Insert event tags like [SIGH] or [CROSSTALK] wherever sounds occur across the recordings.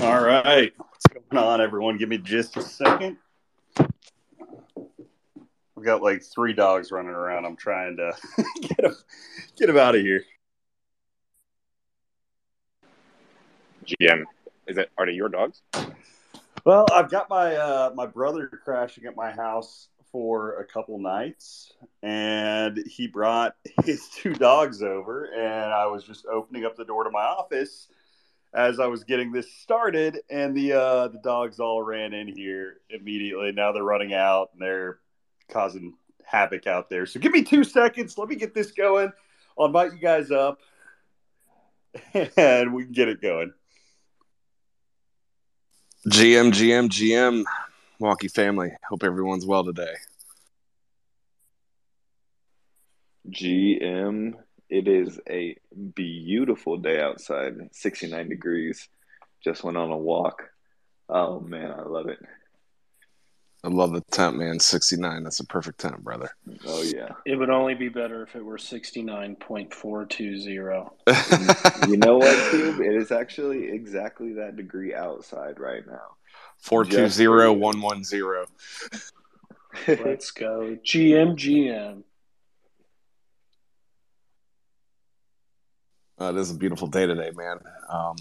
All right. What's going on, everyone? Give me just a second. We've got like three dogs running around. I'm trying to [LAUGHS] get them, get them out of here. GM, is it? Are they your dogs? Well, I've got my uh, my brother crashing at my house for a couple nights, and he brought [LAUGHS] his two dogs over, and I was just opening up the door to my office as I was getting this started, and the uh, the dogs all ran in here immediately. Now they're running out and they're causing havoc out there. So give me two seconds. Let me get this going. I'll invite you guys up, [LAUGHS] and we can get it going. GM, GM, GM, Milwaukee family. Hope everyone's well today. GM, it is a beautiful day outside, 69 degrees. Just went on a walk. Oh man, I love it. I love the temp, man. 69. That's a perfect temp, brother. Oh yeah. It would only be better if it were 69.420. [LAUGHS] You know what, Cube? It is actually exactly that degree outside right now. 420 110. Let's go. GM, GM. Uh, it is a beautiful day today, man. Um,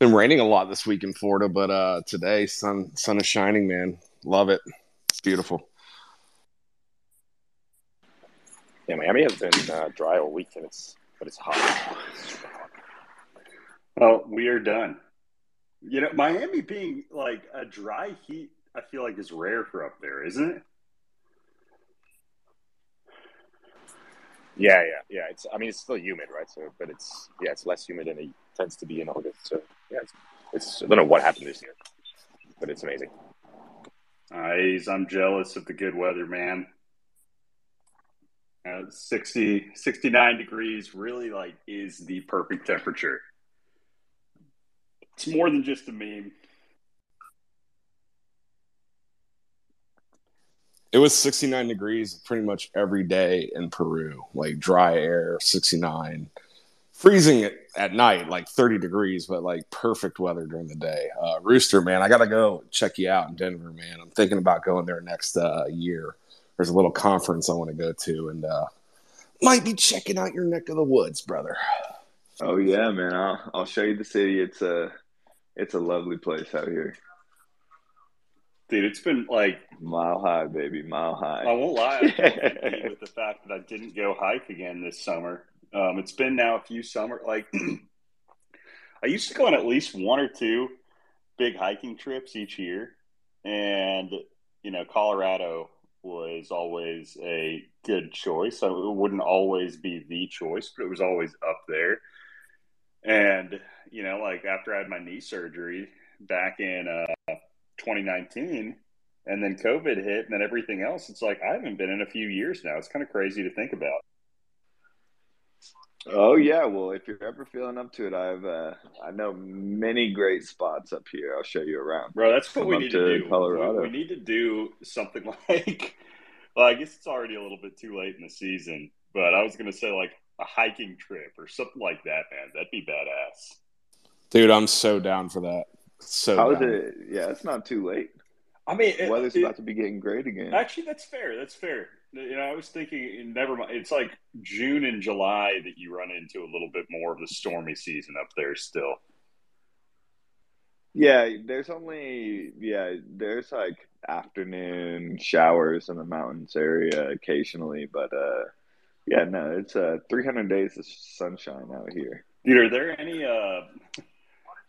been raining a lot this week in Florida, but uh, today sun sun is shining, man. Love it. It's beautiful. Yeah, Miami has been uh, dry all week, and it's but it's hot. Well, we are done. You know, Miami being like a dry heat, I feel like is rare for up there, isn't it? Yeah, yeah, yeah. It's I mean it's still humid, right? So, but it's yeah, it's less humid than it tends to be in August. So yeah, it's, it's I don't know what happened this year, but it's amazing. Nice. I'm jealous of the good weather, man. Uh, 60, 69 degrees really like is the perfect temperature. It's more than just a meme. It was 69 degrees pretty much every day in Peru, like dry air, 69. Freezing at, at night, like 30 degrees, but like perfect weather during the day. Uh, Rooster, man, I got to go check you out in Denver, man. I'm thinking about going there next uh, year. There's a little conference I want to go to and uh, might be checking out your neck of the woods, brother. Oh yeah, man. I'll I'll show you the city. It's a it's a lovely place out here. Dude, it's been like Mile high, baby, mile high. I won't lie. I can't compete with the fact that I didn't go hike again this summer. Um, it's been now a few summer. Like [CLEARS THROAT] I used to go on at least one or two big hiking trips each year, and you know, Colorado was always a good choice. So it wouldn't always be the choice, but it was always up there. And you know, like after I had my knee surgery back in uh, 2019 and then COVID hit, and then everything else. It's like I haven't been in a few years now. It's kind of crazy to think about. Oh yeah, well if you're ever feeling up to it, I've uh, I know many great spots up here. I'll show you around. Bro, that's what Come we need to to do. Colorado. We, we need to do something [LAUGHS] like. Well, I guess it's already a little bit too late in the season, but I was gonna say like a hiking trip or something like that, man. That'd be badass. Dude, I'm so down for that. So How is down. it? Yeah, it's not too late. I mean, it- Weather's it- about to be getting great again. Actually, that's fair. That's fair. You know, I was thinking, never mind. It's like June and July that you run into a little bit more of the stormy season up there still. Yeah, there's only yeah, there's like afternoon showers in the mountains area occasionally, but uh yeah, no, it's uh 300 days of sunshine out here. Dude, are there any uh,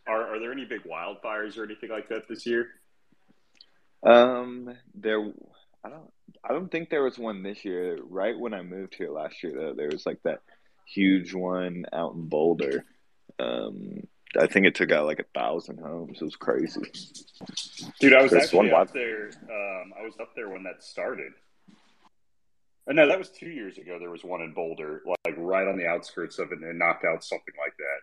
are are there any big wildfires or anything like that this year? Um there I don't I don't think there was one this year. Right when I moved here last year though, there was like that huge one out in Boulder. Um I think it took out like a thousand homes. It was crazy. Dude, I was There's actually up there. Um, I was up there when that started. Uh, no, that was two years ago. There was one in Boulder, like right on the outskirts of it, and it knocked out something like that.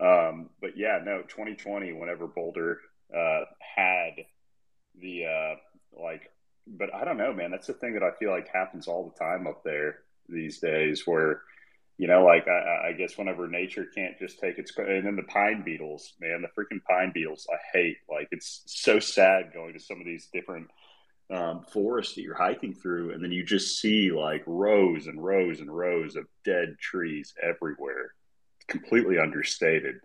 Um, but yeah, no, 2020, whenever Boulder uh, had the uh, like, but I don't know, man. That's the thing that I feel like happens all the time up there these days, where you know, like I, I guess whenever nature can't just take its and then the pine beetles, man, the freaking pine beetles, I hate. Like it's so sad going to some of these different um, forests that you're hiking through, and then you just see like rows and rows and rows of dead trees everywhere, completely understated.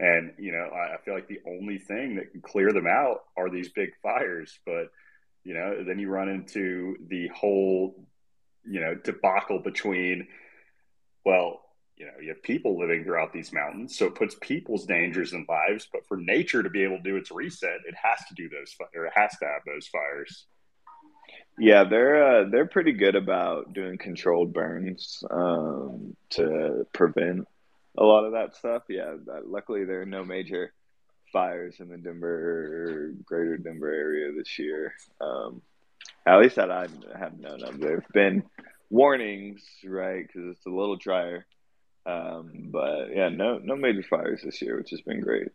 And you know, I, I feel like the only thing that can clear them out are these big fires, but you know, then you run into the whole you know debacle between well, you know, you have people living throughout these mountains, so it puts people's dangers and lives. But for nature to be able to do its reset, it has to do those, or it has to have those fires. Yeah, they're uh, they're pretty good about doing controlled burns um, to prevent a lot of that stuff. Yeah, that, luckily there are no major fires in the Denver, greater Denver area this year. Um, at least that I have known of. There've been warnings, right? Because it's a little drier. Um, but yeah, no no major fires this year, which has been great.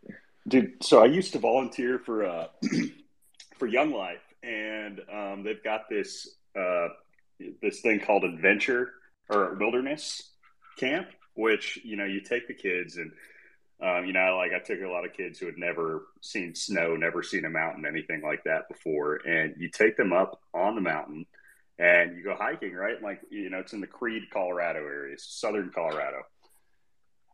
Dude, so I used to volunteer for uh, [CLEARS THROAT] for Young Life, and um, they've got this uh, this thing called Adventure or Wilderness Camp, which you know you take the kids and um, you know like I took a lot of kids who had never seen snow, never seen a mountain, anything like that before, and you take them up on the mountain and you go hiking, right? Like, you know, it's in the Creede Colorado area, southern Colorado.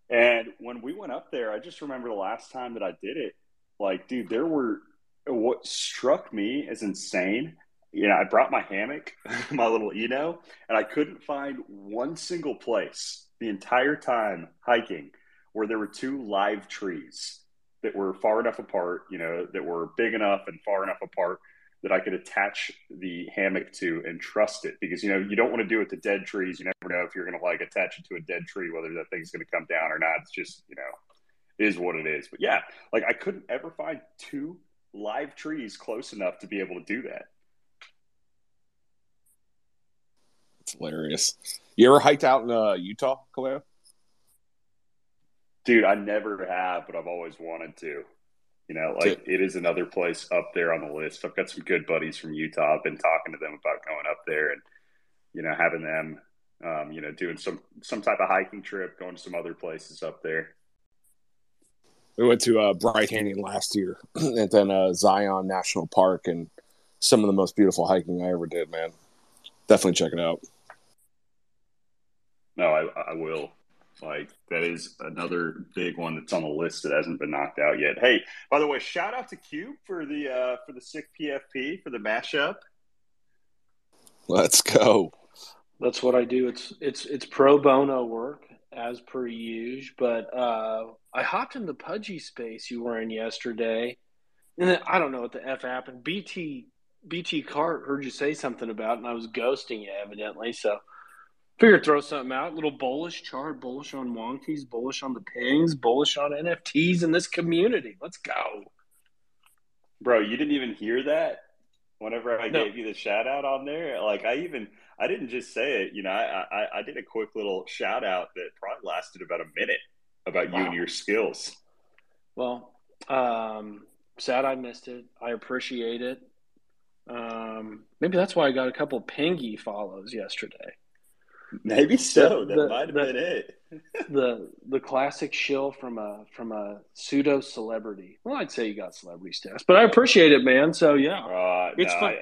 And when we went up there, I just remember the last time that I did it, like, dude, there were what struck me as insane. You know, I brought my hammock, [LAUGHS] my little Eno, and I couldn't find one single place the entire time hiking where there were two live trees that were far enough apart, you know, that were big enough and far enough apart that I could attach the hammock to and trust it because you know you don't want to do it to dead trees. You never know if you're going to like attach it to a dead tree whether that thing's going to come down or not. It's just you know is what it is. But yeah, like I couldn't ever find two live trees close enough to be able to do that. It's hilarious. You ever hiked out in uh, Utah, Kaleo? Dude, I never have, but I've always wanted to. You know, like it is another place up there on the list. I've got some good buddies from Utah. I've been talking to them about going up there and, you know, having them, um, you know, doing some some type of hiking trip, going to some other places up there. We went to uh, Bryce Canyon last year, [CLEARS THROAT] and then uh, Zion National Park, and some of the most beautiful hiking I ever did. Man, definitely check it out. No, I, I will. Like that is another big one that's on the list that hasn't been knocked out yet. Hey, by the way, shout out to Cube for the uh, for the sick PFP for the mashup. Let's go. That's what I do. It's it's it's pro bono work as per usual. But uh, I hopped in the pudgy space you were in yesterday, and then, I don't know what the f happened. BT BT Cart heard you say something about, it, and I was ghosting you evidently. So Figure throw something out. A little bullish chart, bullish on wonkies, bullish on the pings, bullish on NFTs in this community. Let's go. Bro, you didn't even hear that whenever I no. gave you the shout out on there. Like I even I didn't just say it, you know, I I, I did a quick little shout out that probably lasted about a minute about wow. you and your skills. Well, um, sad I missed it. I appreciate it. Um, maybe that's why I got a couple pingy follows yesterday. Maybe so. The, that might have the, been it. [LAUGHS] the the classic shill from a from a pseudo celebrity. Well, I'd say you got celebrity status, but I appreciate it, man. So yeah, uh, it's no, fun.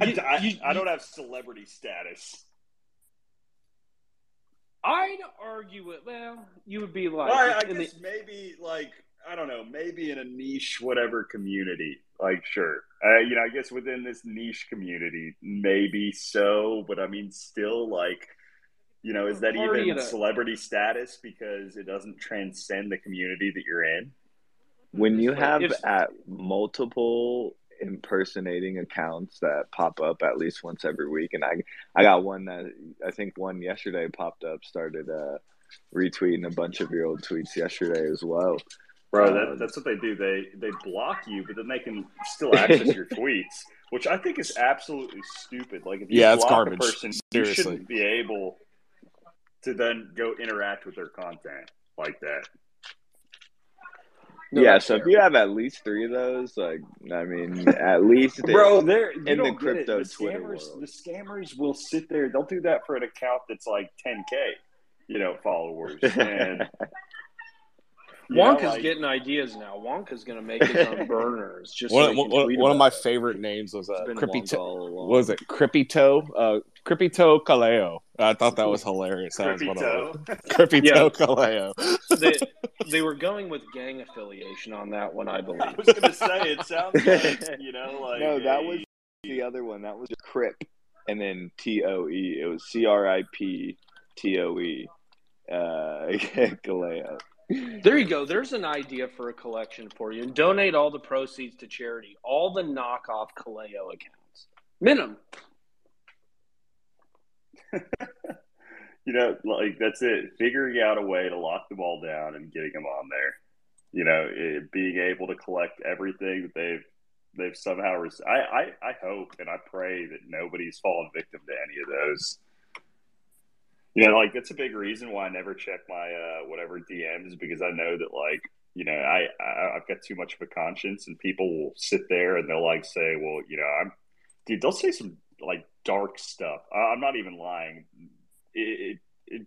I, you, I, you, I, don't have celebrity status. I'd argue it. Well, you would be like, well, I, I guess the, maybe like I don't know, maybe in a niche whatever community. Like, sure, uh, you know, I guess within this niche community, maybe so. But I mean, still, like, you know, is that even celebrity status because it doesn't transcend the community that you're in? When you have at multiple impersonating accounts that pop up at least once every week, and I I got one that I think one yesterday popped up, started uh, retweeting a bunch of your old tweets yesterday as well. Bro, that, um, that's what they do. They they block you, but then they can still access your [LAUGHS] tweets, which I think is absolutely stupid. Like if you yeah, block garbage. a person, Seriously. you shouldn't be able to then go interact with their content like that. No, yeah, so if you have at least three of those, like I mean, at least [LAUGHS] bro, they're in the crypto the Twitter scammers, world. The scammers will sit there; they'll do that for an account that's like 10k you know, followers. And [LAUGHS] you know, Wonka's like- getting ideas now. Wonka's going to make his own [LAUGHS] burners. Just One, so one, one of my favorite names was uh, Crippy Toe. all was it? Crippy Toe? Uh, Crippy Toe Kaleo. I thought that was hilarious. That Crippy one toe. of them. [LAUGHS] Crippy Yeah. Toe Kaleo. they, [LAUGHS] they were going with gang affiliation on that one, I believe. I was gonna say it sounds like you know, like no, that a- was the other one. That was Crip, and then T O E. It was C R I P T O E. Uh, Kaleo. There you go. There's an idea for a collection for you. And donate all the proceeds to charity. All the knockoff Kaleo accounts. Minimum. [LAUGHS] you know, like that's it. Figuring out a way to lock them all down and getting them on there. You know, it, being able to collect everything that they've they've somehow. Res- I, I I hope and I pray that nobody's fallen victim to any of those. You know, like that's a big reason why I never check my uh, whatever DMs because I know that like you know I, I I've got too much of a conscience and people will sit there and they'll like say, well, you know, I'm dude. They'll say some like dark stuff. I, I'm not even lying. It, it, it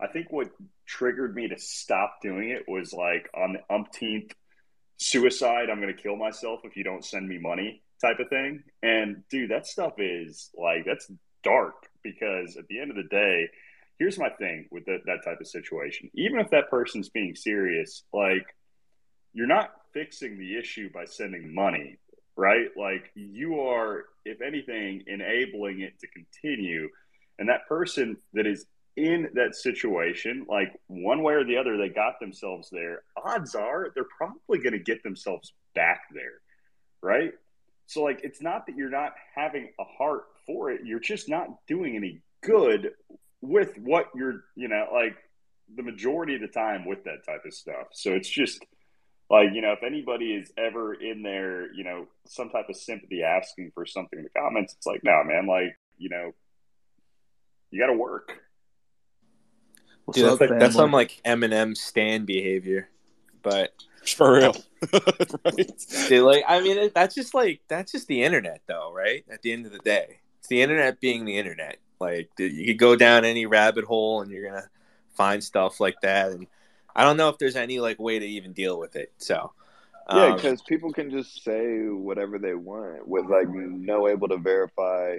I think what triggered me to stop doing it was like on the umpteenth suicide. I'm going to kill myself if you don't send me money type of thing. And dude, that stuff is like that's dark because at the end of the day, here's my thing with that, that type of situation. Even if that person's being serious, like you're not fixing the issue by sending money, right? Like you are, if anything, enabling it to continue. And that person that is in that situation, like one way or the other, they got themselves there. Odds are they're probably going to get themselves back there, right? So, like, it's not that you're not having a heart for it, you're just not doing any good with what you're, you know, like the majority of the time with that type of stuff. So, it's just like, you know, if anybody is ever in there, you know, some type of sympathy asking for something in the comments, it's like, no, man, like, you know, you got to work. Dude, that's like that's some like Eminem stand behavior, but For real. [LAUGHS] right? dude, like I mean, that's just like that's just the internet, though, right? At the end of the day, it's the internet being the internet. Like you could go down any rabbit hole and you're gonna find stuff like that, and I don't know if there's any like way to even deal with it. So, Yeah, um, because people can just say whatever they want with like no able to verify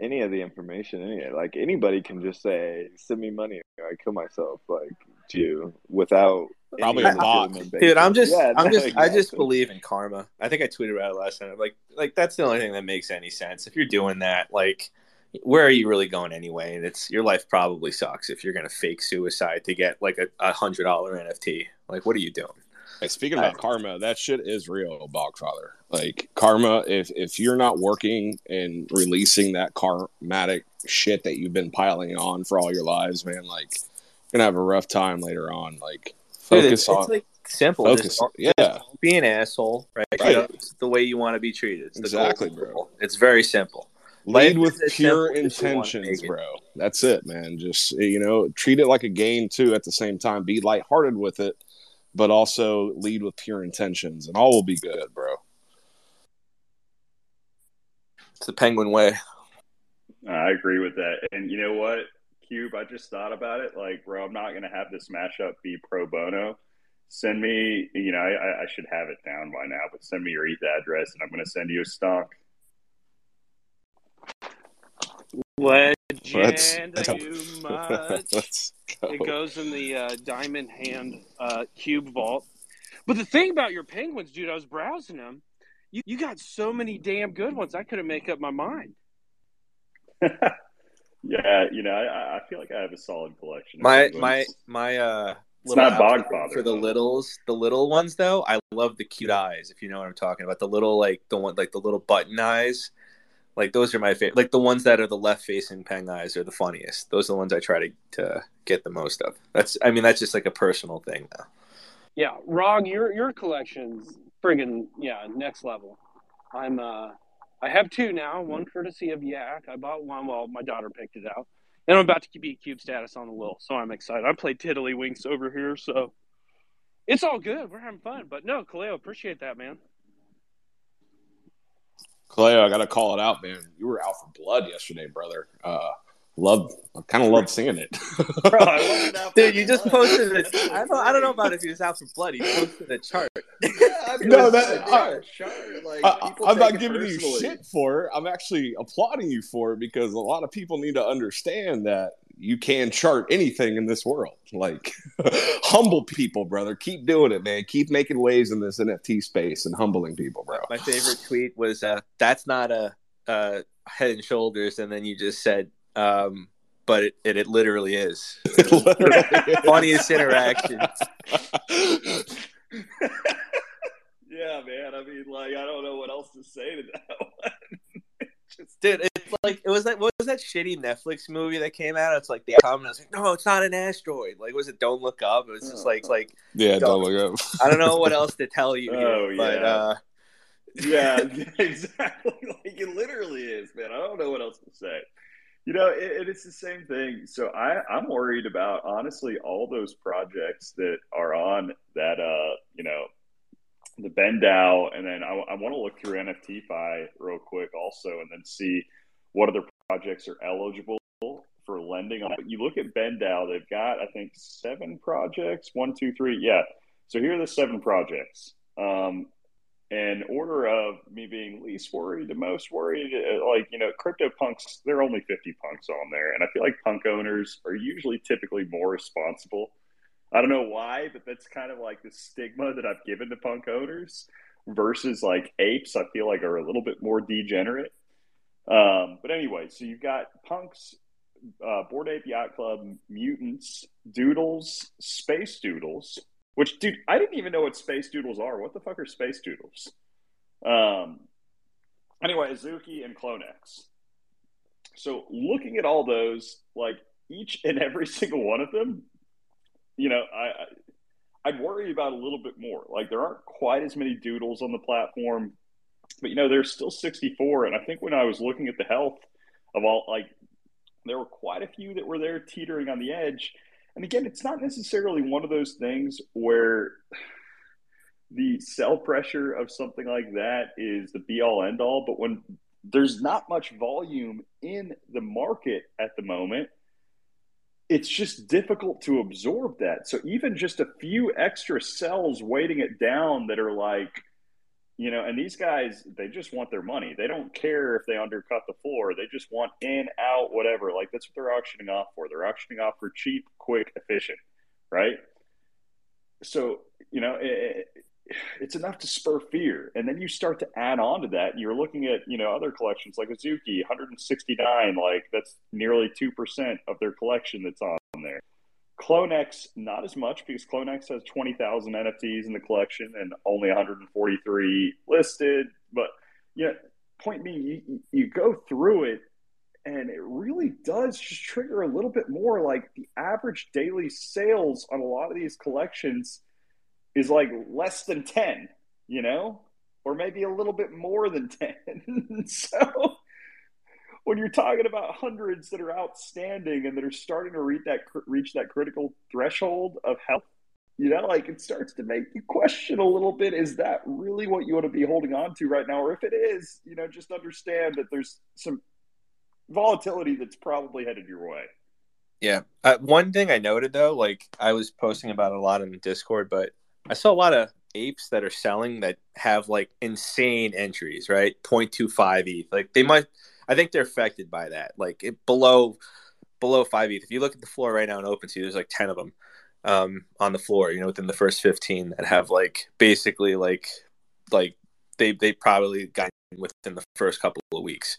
any of the information. Any like anybody can just say, "Send me money," or "I kill myself." Like to you without Probably a bot. dude. I'm just, Yeah, I'm no, just, [LAUGHS] I just believe in karma. I think I tweeted about it last night. Like, like that's the only thing that makes any sense. If you're doing that, like, where are you really going anyway? And it's your life probably sucks if you're gonna fake suicide to get like a, a hundred dollar NFT. Like, what are you doing? Hey, speaking about uh, karma, that shit is real, Bogfather. Like karma, if if you're not working and releasing that karmatic shit that you've been piling on for all your lives, man, like you're gonna have a rough time later on. Like Dude, focus it's, on it's like simple. focus. Just, yeah, don't be an asshole, right? Right. You know, it's the way you want to be treated. It's Exactly, bro. It's very simple. Lead with pure simple as you want to intentions, bro. That's it, man. Just you know, treat it like a game too. At the same time, be lighthearted with it, but also lead with pure intentions, and all will be good, bro. It's the penguin way. I agree with that. And you know what, Cube? I just thought about it. Like, bro, I'm not going to have this mashup be pro bono. Send me, you know, I, I should have it down by now, but send me your ETH address and I'm going to send you a stock. Legend, [LAUGHS] Let's- are you much? Let's go. It goes in the uh, diamond hand uh, cube vault. But the thing about your penguins, dude, I was browsing them. You, you got so many damn good ones. I couldn't make up my mind. [LAUGHS] yeah, you know, I, I feel like I have a solid collection. of My my my uh It's not outfit Bogfather, for the though. littles the little ones though i love the cute eyes if you know what i'm talking about the little like the one like the little button eyes like those are my favorite like the ones that are the left facing peng eyes are the funniest those are the ones i try to, to get the most of that's i mean that's just like a personal thing though Yeah, Rog, your your collection's friggin' yeah, next level. I'm uh I have two now, one courtesy of Yak. I bought one while my daughter picked it out. And I'm about to be cube status on the Lil, so I'm excited. I play Tiddlywinks over here, so it's all good. We're having fun. But no, Kaleo, appreciate that, man. Cleo, I got to call it out, man. You were out for blood yesterday, brother. Uh, love I kind of love seeing it. [LAUGHS] Bro, I wasn't Dude, you just posted it. I don't, I don't know about if he was out for blood. He posted a chart. [LAUGHS] Yeah, I mean, No, it's- that- yeah, I- sure. Like, I, people I'm not take it giving you shit for it. I'm actually applauding you for it because a lot of people need to understand that you can chart anything in this world. Like [LAUGHS] humble people, brother. Keep doing it, man. Keep making waves in this NFT space and humbling people, bro. My favorite tweet was, uh, "That's not a uh, Head and Shoulders," and then you just said, um, "But it, it, it literally is." [LAUGHS] Literally. [LAUGHS] Funniest interaction. yeah, man. I mean, like, I don't know what else to say to that one. Just, Dude, it's like it was like what was that shitty Netflix movie that came out? It's like the comment. I was like, no, it's not an asteroid. Like, was it Don't Look Up? It was just like like yeah, don't look up. I don't know what [LAUGHS] else to tell you. Here, Oh, but yeah. uh, yeah, [LAUGHS] [LAUGHS] exactly. Like it literally is, man. I don't know what else to say. You know, it, it- it's the same thing. So I, I'm worried about honestly all those projects that are on that, uh, you know, the BendDAO, and then I, I want to look through NFTFi real quick also, and then see what other projects are eligible for lending on. But you look at BendDAO, they've got I think seven projects. One, two, three. Yeah. So here are the seven projects. Um, in order of me being least worried to most worried, uh, like, you know, crypto punks, there are only 50 punks on there. And I feel like punk owners are usually typically more responsible. I don't know why, but that's kind of like the stigma that I've given to punk owners versus like apes, I feel like are a little bit more degenerate. Um, but anyway, so you've got punks, uh, Bored Ape Yacht Club, mutants, doodles, space doodles, which, dude, I didn't even know what space doodles are. What the fuck are space doodles? Um, anyway, Azuki and Clonex. So looking at all those, like each and every [LAUGHS] single one of them, you know, I, I I'd worry about a little bit more. Like there aren't quite as many doodles on the platform, but you know, there's still 64. And I think when I was looking at the health of all, like there were quite a few that were there teetering on the edge. And again, it's not necessarily one of those things where the sell pressure of something like that is the be all end all. But when there's not much volume in the market at the moment, it's just difficult to absorb that. So even just a few extra sells weighting it down that are like, you know, and these guys, they just want their money. They don't care if they undercut the floor. They just want in, out, whatever. Like that's what they're auctioning off for. They're auctioning off for cheap, quick, efficient, right? So, you know, it, it's enough to spur fear. And then you start to add on to that. You're looking at, you know, other collections like Azuki, 169, like that's nearly 2% of their collection that's on there. Clonex, not as much because Clonex has 20,000 NFTs in the collection and only 143 listed. But, you know, point being, you, you go through it and it really does just trigger a little bit more. Like the average daily sales on a lot of these collections is like less than 10, you know, or maybe a little bit more than 10. [LAUGHS] so when you're talking about hundreds that are outstanding and that are starting to reach that reach that critical threshold of health, you know, like it starts to make you question a little bit: is that really what you want to be holding on to right now? Or if it is, you know, just understand that there's some volatility that's probably headed your way. Yeah. Uh, one thing I noted though, like I was posting about a lot in the Discord, but I saw a lot of apes that are selling that have like insane entries, right? 0.25 ETH. Like they might, I think they're affected by that. Like it, below, below five ETH. If you look at the floor right now in OpenSea, there's like 10 of them um, on the floor, you know, within the first 15 that have like basically like, like they, they probably got within the first couple of weeks.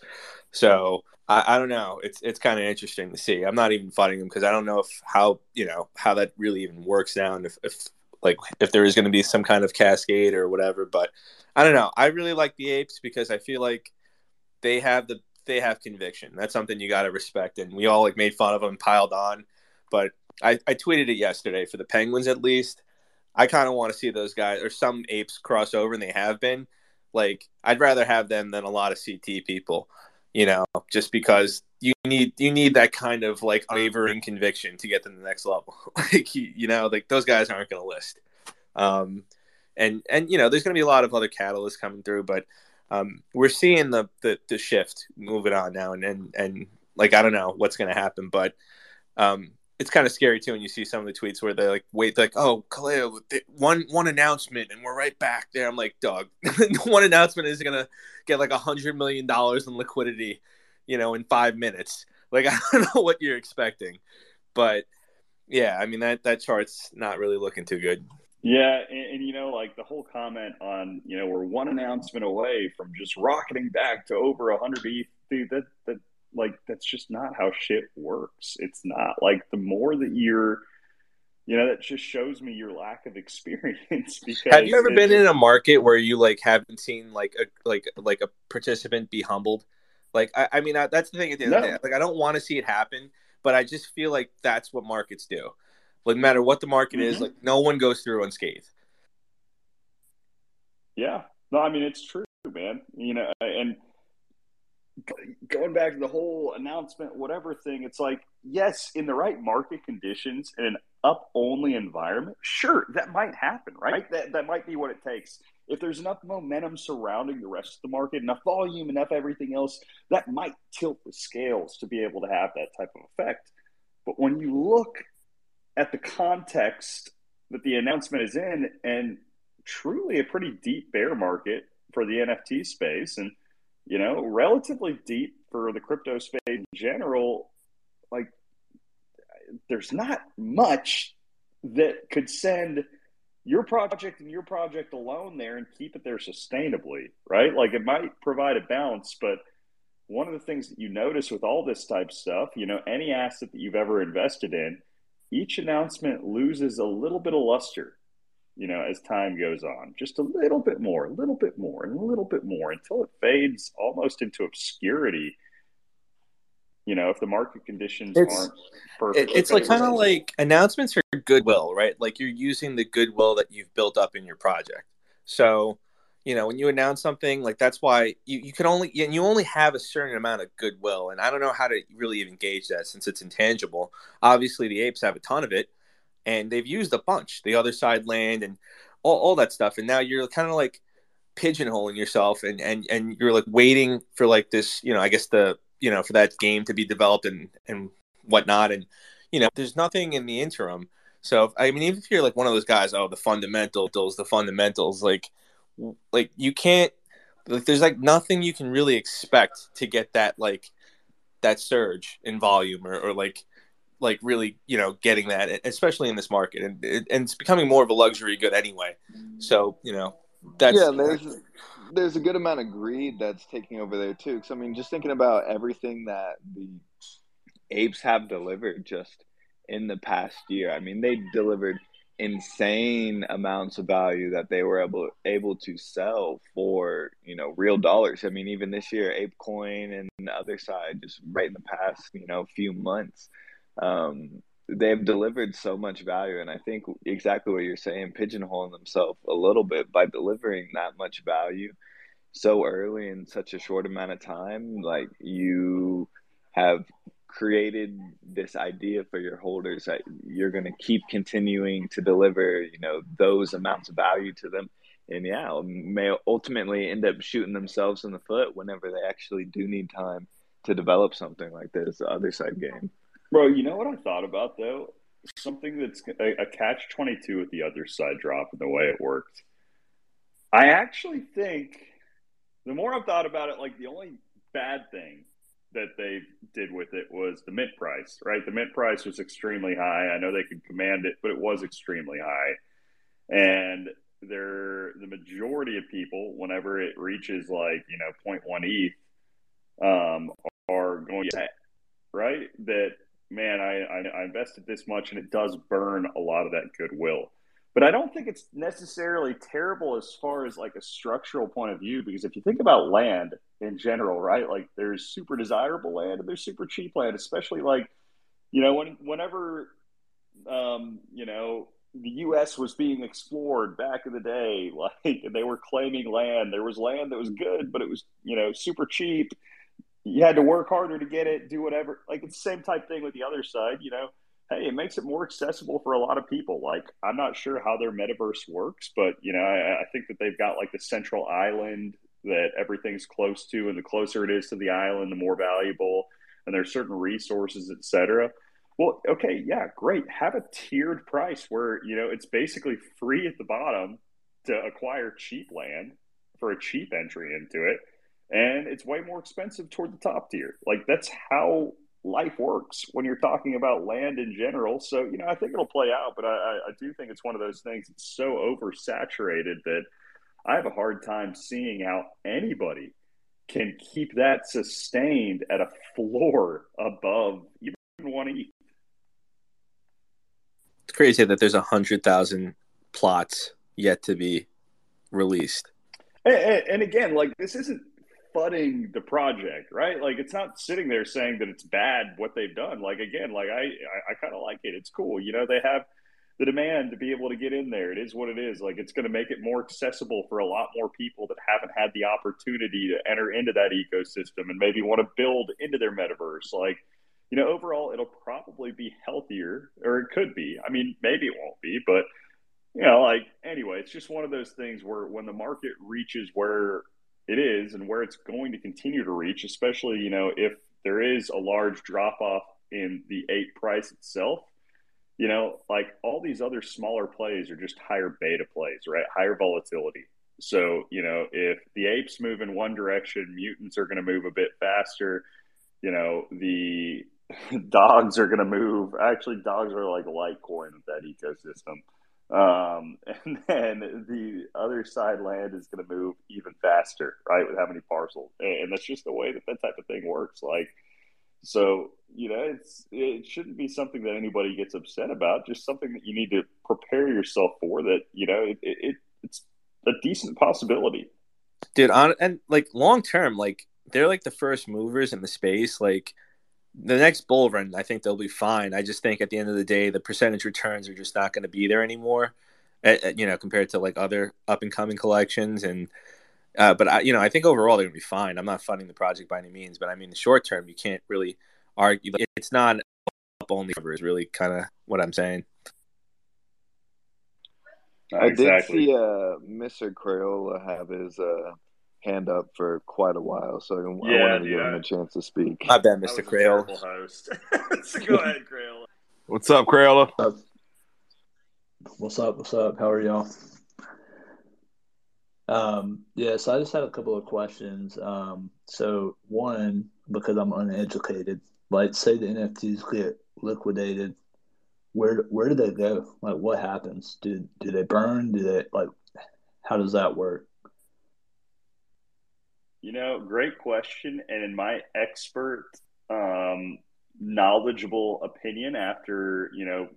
So I, I don't know. It's it's kind of interesting to see. I'm not even fighting them because I don't know if how you know how that really even works down. If, if like if there is going to be some kind of cascade or whatever. But I don't know. I really like the apes because I feel like they have the they have conviction. That's something you got to respect. And we all like made fun of them, piled on. But I, I tweeted it yesterday for the Penguins at least. I kind of want to see those guys or some apes cross over, and they have been. Like I'd rather have them than a lot of CT people, you know, just because you need you need that kind of like unwavering conviction to get to the next level. [LAUGHS] like you, you know, like those guys aren't going to list. Um, and and you know, there's going to be a lot of other catalysts coming through, but um, we're seeing the, the the shift moving on now, and and and Like I don't know what's going to happen, but um, it's kind of scary too when you see some of the tweets where they like wait like oh Kaleo one one announcement and we're right back there. I'm like dog, [LAUGHS] one announcement is gonna get like a hundred million dollars in liquidity, you know, in five minutes. Like [LAUGHS] I don't know what you're expecting, but yeah, I mean that that chart's not really looking too good. Yeah, and, and, you know, like the whole comment on, you know, we're one announcement away from just rocketing back to over 100 ETH, dude, that that like that's just not how shit works. It's not like the more that you're you know that just shows me your lack of [LAUGHS] experience because have you ever been in a market where you like haven't seen like a like like a participant be humbled like i, I mean I, that's the thing at the end no. of the day like i don't want to see it happen but i just feel like that's what markets do like no matter what the market mm-hmm. is like no one goes through unscathed yeah no i mean it's true man you know and going back to the whole announcement, whatever thing, it's like, yes, in the right market conditions in an up only environment, sure, that might happen, right? That, that might be what it takes. If there's enough momentum surrounding the rest of the market, enough volume, enough everything else, that might tilt the scales to be able to have that type of effect. But when you look at the context that the announcement is in, and truly a pretty deep bear market for the NFT space, and you know, relatively deep for the crypto space in general. Like, there's not much that could send your project and your project alone there and keep it there sustainably, right? Like, it might provide a balance, but one of the things that you notice with all this type stuff, you know, any asset that you've ever invested in, each announcement loses a little bit of luster you know, as time goes on, just a little bit more, a little bit more, and a little bit more until it fades almost into obscurity. You know, if the market conditions it's, aren't perfect, it's like kind of like announcements are goodwill, right? Like you're using the goodwill that you've built up in your project. So, you know, when you announce something, like that's why you, you can only and you only have a certain amount of goodwill. And I don't know how to really even gauge that since it's intangible. Obviously, the apes have a ton of it and they've used a bunch the other side land and all, all that stuff and now you're kind of like pigeonholing yourself and and and you're like waiting for like this you know i guess the you know for that game to be developed and and whatnot. And you know there's nothing in the interim. So i mean even if you're like one of those guys oh the fundamentals the fundamentals like like you can't like there's like nothing you can really expect to get that like that surge in volume or, or like like really you know getting that especially in this market. And, and it's becoming more of a luxury good anyway. Mm-hmm. So you know that's yeah there's there's a good amount of greed that's taking over there too. Because i mean just thinking about everything that the apes have delivered just in the past year i mean they delivered insane amounts of value that they were able able to sell for you know real dollars. I mean even this year apecoin and the other side just right in the past you know few months um, they've delivered so much value. And I think exactly what you're saying, pigeonholing themselves a little bit by delivering that much value so early in such a short amount of time. Like you have created this idea for your holders that you're going to keep continuing to deliver, you know, those amounts of value to them. And yeah, may ultimately end up shooting themselves in the foot whenever they actually do need time to develop something like this, other side game. Bro, you know what I thought about though? Something that's a, a catch 22 with the other side drop and the way it worked. I actually think the more I've thought about it, like the only bad thing that they did with it was the mint price, right? The mint price was extremely high. I know they could command it, but it was extremely high. And they're the majority of people, whenever it reaches like, you know, 0.1 ETH, um, are going to, right? That man, I, I, I invested this much and it does burn a lot of that goodwill. But I don't think it's necessarily terrible as far as like a structural point of view, because if you think about land in general, right, like there's super desirable land and there's super cheap land, especially like, you know, when, whenever, um, you know, the U.S. was being explored back in the day, [LAUGHS] like they were claiming land. There was land that was good, but it was, you know, super cheap you had to work harder to get it, do whatever. Like it's the same type thing with the other side, you know. Hey, it makes it more accessible for a lot of people. Like I'm not sure how their metaverse works, but you know, I, I think that they've got like the central island that everything's close to, and the closer it is to the island, the more valuable. and there's certain resources, etc. Well, okay, yeah, great. Have a tiered price where you know it's basically free at the bottom to acquire cheap land for a cheap entry into it, and it's way more expensive toward the top tier. Like that's how life works when you're talking about land in general. So, you know, I think it'll play out, but I, I do think it's one of those things that's so oversaturated that I have a hard time seeing how anybody can keep that sustained at a floor above even one ETH. It's crazy that there's a hundred thousand plots yet to be released. And, and, again, like this isn't fudding the project, right? Like it's not sitting there saying that it's bad what they've done. Like again, like I I, I kind of like it. It's cool. You know, they have the demand to be able to get in there. It is what it is. Like it's going to make it more accessible for a lot more people that haven't had the opportunity to enter into that ecosystem and maybe want to build into their metaverse. Like, you know, overall, it'll probably be healthier, or it could be. I mean, maybe it won't be, but you know, like anyway, it's just one of those things where when the market reaches where it is and where it's going to continue to reach, especially, you know, if there is a large drop off in the ape price itself, you know, like all these other smaller plays are just higher beta plays, right? Higher volatility. So, you know, if the apes move in one direction, mutants are going to move a bit faster. You know, the [LAUGHS] dogs are going to move. Actually, dogs are like Litecoin of that ecosystem. Um, [LAUGHS] and then the other side land is going to move even faster, right? With how many parcels, and that's just the way that that type of thing works. Like, so you know, it's it shouldn't be something that anybody gets upset about. Just something that you need to prepare yourself for. That you know, it, it it's a decent possibility, dude. On and like long term, like they're like the first movers in the space, like the next bull run, I think they'll be fine. I just think at the end of the day, the percentage returns are just not going to be there anymore. At, at, you know, compared to like other up and coming collections, and uh, but I, you know, I think overall they're going to be fine. I'm not funding the project by any means, but I mean, the short term, you can't really argue. It's not up only cover is really kind of what I'm saying. I exactly. did see uh, Mr. Crayola have his uh, hand up for quite a while, so I, yeah, I wanted to give him a chance to speak. I bet, Mr. Crayola. Host. so [LAUGHS] go ahead, Crayola. What's up, Crayola? What's up? What's up? How are y'all? Um, yeah, so I just had a couple of questions. Um, so one, because I'm uneducated, like say the NFTs get liquidated, where where do they go? Like what happens? Do do they burn? Do they like how does that work? You know, great question. And in my expert, um, knowledgeable opinion, after, you know,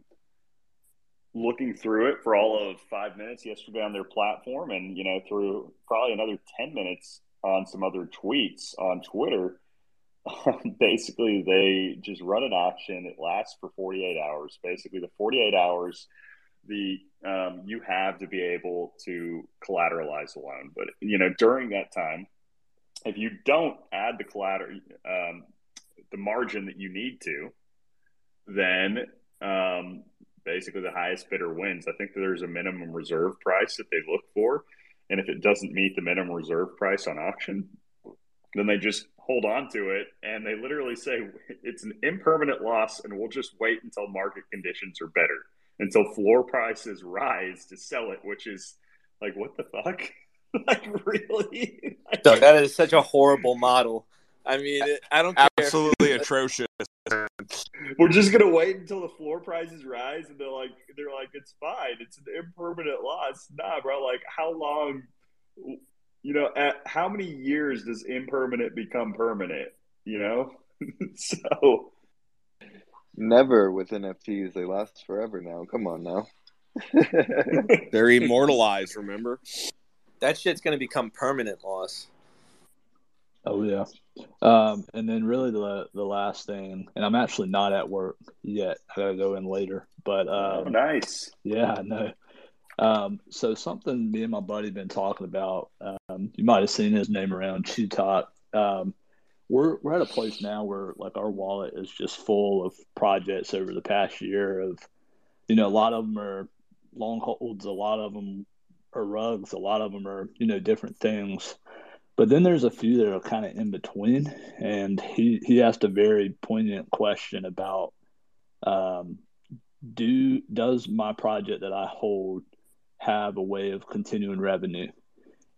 looking through it for all of five minutes yesterday on their platform and, you know, through probably another 10 minutes on some other tweets on Twitter, [LAUGHS] basically they just run an auction. It lasts for 48 hours. Basically, the 48 hours the um, you have to be able to collateralize the loan. But you know, during that time, if you don't add the collateral, um, the margin that you need to, then um, basically the highest bidder wins. I think there's a minimum reserve price that they look for, and if it doesn't meet the minimum reserve price on auction, then they just hold on to it. And they literally say it's an impermanent loss and we'll just wait until market conditions are better until floor prices rise to sell it which is like what the fuck [LAUGHS] like really? [LAUGHS] So that is such a horrible model. I mean, I don't care. Absolutely [LAUGHS] atrocious. We're just gonna wait until the floor prices rise, and they're like, they're like, it's fine. It's an impermanent loss. Nah, bro. Like, how long? You know, at how many years does impermanent become permanent? You know, so never with NFTs. They last forever now. Come on now. They're immortalized. Remember that shit's going to become permanent loss. Oh yeah, um, and then really the the last thing, and I'm actually not at work yet. I gotta go in later, but um, oh, nice. Yeah, I know. Um, so something me and my buddy been talking about. Um, you might have seen his name around Chew Talk. Um, we're we're at a place now where like our wallet is just full of projects over the past year. Of you know, a lot of them are long holds. A lot of them are rugs. A lot of them are, you know, different things. but then there's a few that are kind of in between, and he he asked a very poignant question about um, do does my project that I hold have a way of continuing revenue?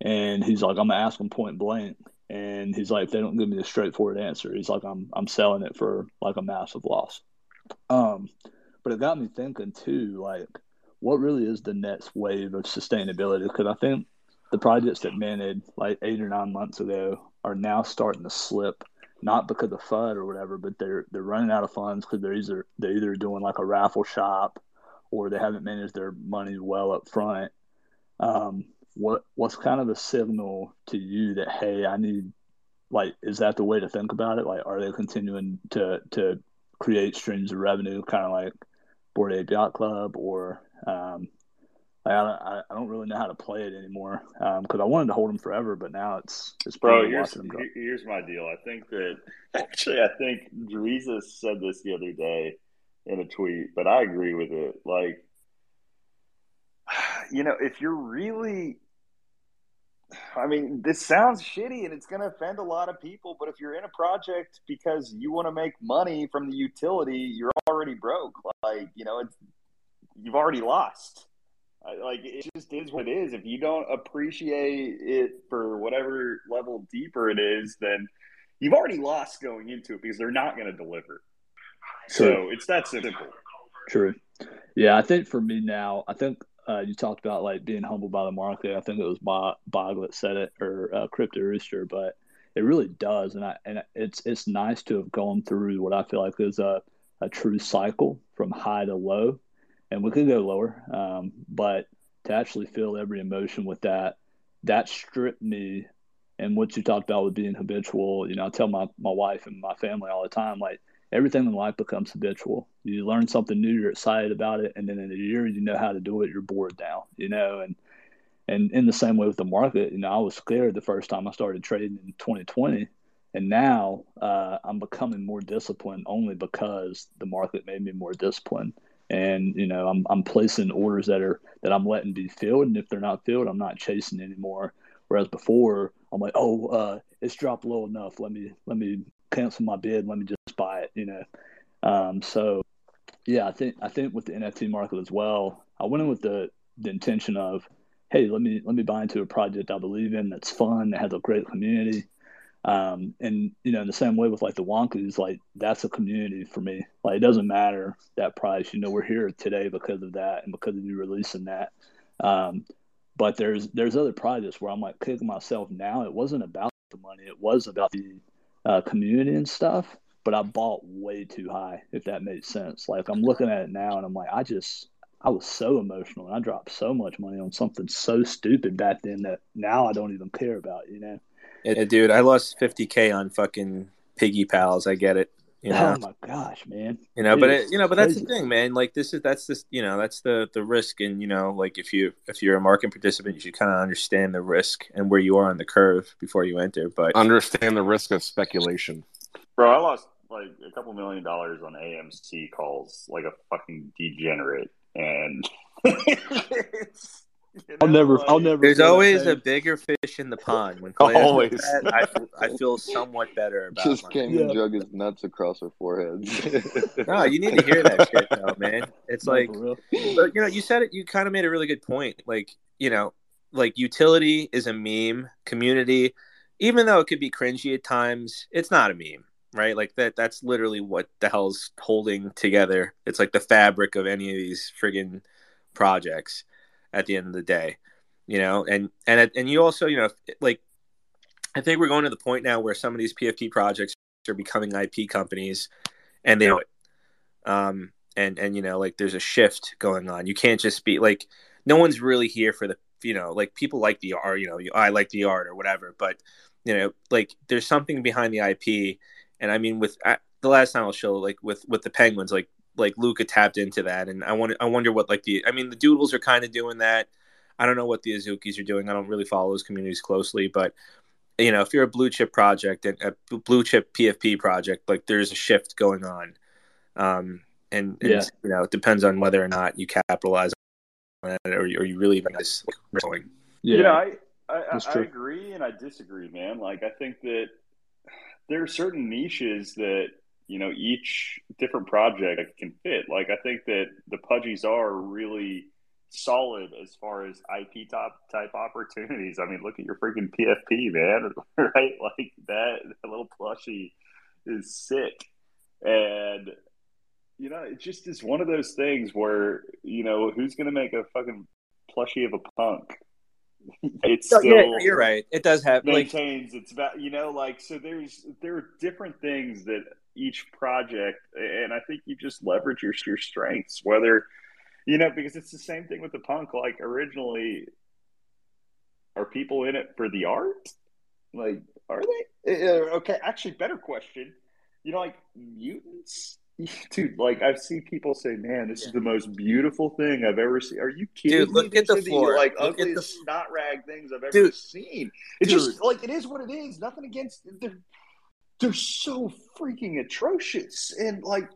And he's like, I'm gonna ask him point blank. And he's like, if they don't give me a straightforward answer, he's like, I'm I'm selling it for like a massive loss. Um, but it got me thinking too, like, what really is the next wave of sustainability? Because I think the projects that minted like eight or nine months ago are now starting to slip, not because of FUD or whatever, but they're they're running out of funds because they're either they're either doing like a raffle shop or they haven't managed their money well up front. Um, what what's kind of a signal to you that hey, I need like is that the way to think about it? Like, are they continuing to to create streams of revenue, kind of like Bored Ape Yacht Club, or um, I, I, I don't really know how to play it anymore because um, I wanted to hold them forever, but now it's it's bro. Here's here's my deal. I think that [LAUGHS] actually, I think Jesus said this the other day in a tweet, but I agree with it. Like, [SIGHS] you know, if you're really I mean, this sounds shitty and it's going to offend a lot of people, but if you're in a project because you want to make money from the utility, you're already broke. Like, you know, it's you've already lost. Like it just is what it is. If you don't appreciate it for whatever level deeper it is, then you've already lost going into it because they're not going to deliver. True. So it's that simple. True. Yeah, I think for me now, I think uh, you talked about like being humbled by the market. I think it was Bob, Bog that said it or uh, Crypto Rooster, but it really does, and I and it's it's nice to have gone through what I feel like is a a true cycle from high to low, and we could go lower, um, but to actually feel every emotion with that, that stripped me. And what you talked about with being habitual, you know, I tell my my wife and my family all the time, like everything in life becomes habitual. You learn something new, you're excited about it, and then in a year you know how to do it, you're bored now, you know, and and in the same way with the market, you know, I was scared the first time I started trading in 2020, and now uh, I'm becoming more disciplined only because the market made me more disciplined. And you know, I'm I'm placing orders that are that I'm letting be filled, and if they're not filled, I'm not chasing anymore. Whereas before, I'm like, oh, uh, it's dropped low enough. Let me let me cancel my bid. Let me just buy it. You know. Um, so yeah, I think I think with the NFT market as well, I went in with the the intention of, hey, let me let me buy into a project I believe in that's fun, that has a great community. Um, and you know, in the same way with like the Wonkus, like that's a community for me. Like it doesn't matter that price. You know, we're here today because of that and because of you releasing that. Um, but there's there's other projects where I'm like kicking myself now. It wasn't about the money. It was about the uh, community and stuff. But I bought way too high, if that makes sense. Like I'm looking at it now, and I'm like, I just I was so emotional, and I dropped so much money on something so stupid back then that now I don't even care about. You know. Yeah, dude, I lost 50k on fucking piggy pals. I get it. You know? Oh my gosh, man! You know, but it, you know, but that's the thing, man. Like this is that's this, you know, that's the the risk, and you know, like if you if you're a market participant, you should kind of understand the risk and where you are on the curve before you enter. But understand the risk of speculation, bro. I lost like a couple million dollars on AMC calls, like a fucking degenerate, and [LAUGHS] it's [LAUGHS] know, I'll never. like, I'll never. there's always a bigger fish in the pond. When [LAUGHS] players always, that, I, feel, I feel somewhat better about. Just came Yeah. and drug his nuts across her forehead. [LAUGHS] No, you need to hear that shit, though, man. It's No, like, but you know, you said it. You kind of made a really good point. Like, you know, like utility is a meme. Community, even though it could be cringy at times, it's not a meme, right? Like that. That's literally what the hell's holding together. It's like the fabric of any of these friggin' projects. At the end of the day, you know, and and and you also, you know, like I think we're going to the point now where some of these PFP projects are becoming IP companies, and they know it. Um, and and you know, like there's a shift going on. You can't just be like, no one's really here for the, you know, like people like the art. You know, I like the art or whatever, but you know, like there's something behind the IP. And I mean, with uh, the last time I'll show, like with with the Penguins, like like Luca tapped into that, and I wonder I wonder what like the I mean the Doodles are kind of doing that. I don't know what the Azukis are doing. I don't really follow those communities closely, but you know, if you're a blue chip project and a blue chip PFP project, like there's a shift going on, um, and, and Yeah. you know, it depends on whether or not you capitalize on it or, or you really even just going. Yeah. You know, I I, I, I agree and I disagree, man. Like I think that there are certain niches that you know each different project can fit. Like I think that the Pudgies are really solid as far as IP top type opportunities. I mean, look at your freaking PFP, man. [LAUGHS] right? Like that, that little plushie is sick, and you know, it just is one of those things where you know who's going to make a fucking plushie of a punk. [LAUGHS] It's still yeah, you're right. It does have like maintains its value. You know, like so. There's there are different things that each project, and I think you just leverage your your strengths. Whether you know, because it's the same thing with the punk. Like originally, are people in it for the art? Like, are they? Uh, okay, actually, better question. You know, like mutants. [LAUGHS] Dude, like I've seen people say, "Man, this is the most beautiful thing I've ever seen." Are you kidding Dude, me? look at the floor. like Look at ugliest the- snot rag things I've ever Dude. seen. It's Dude. just like it is what it is. Nothing against they're they're so freaking atrocious and like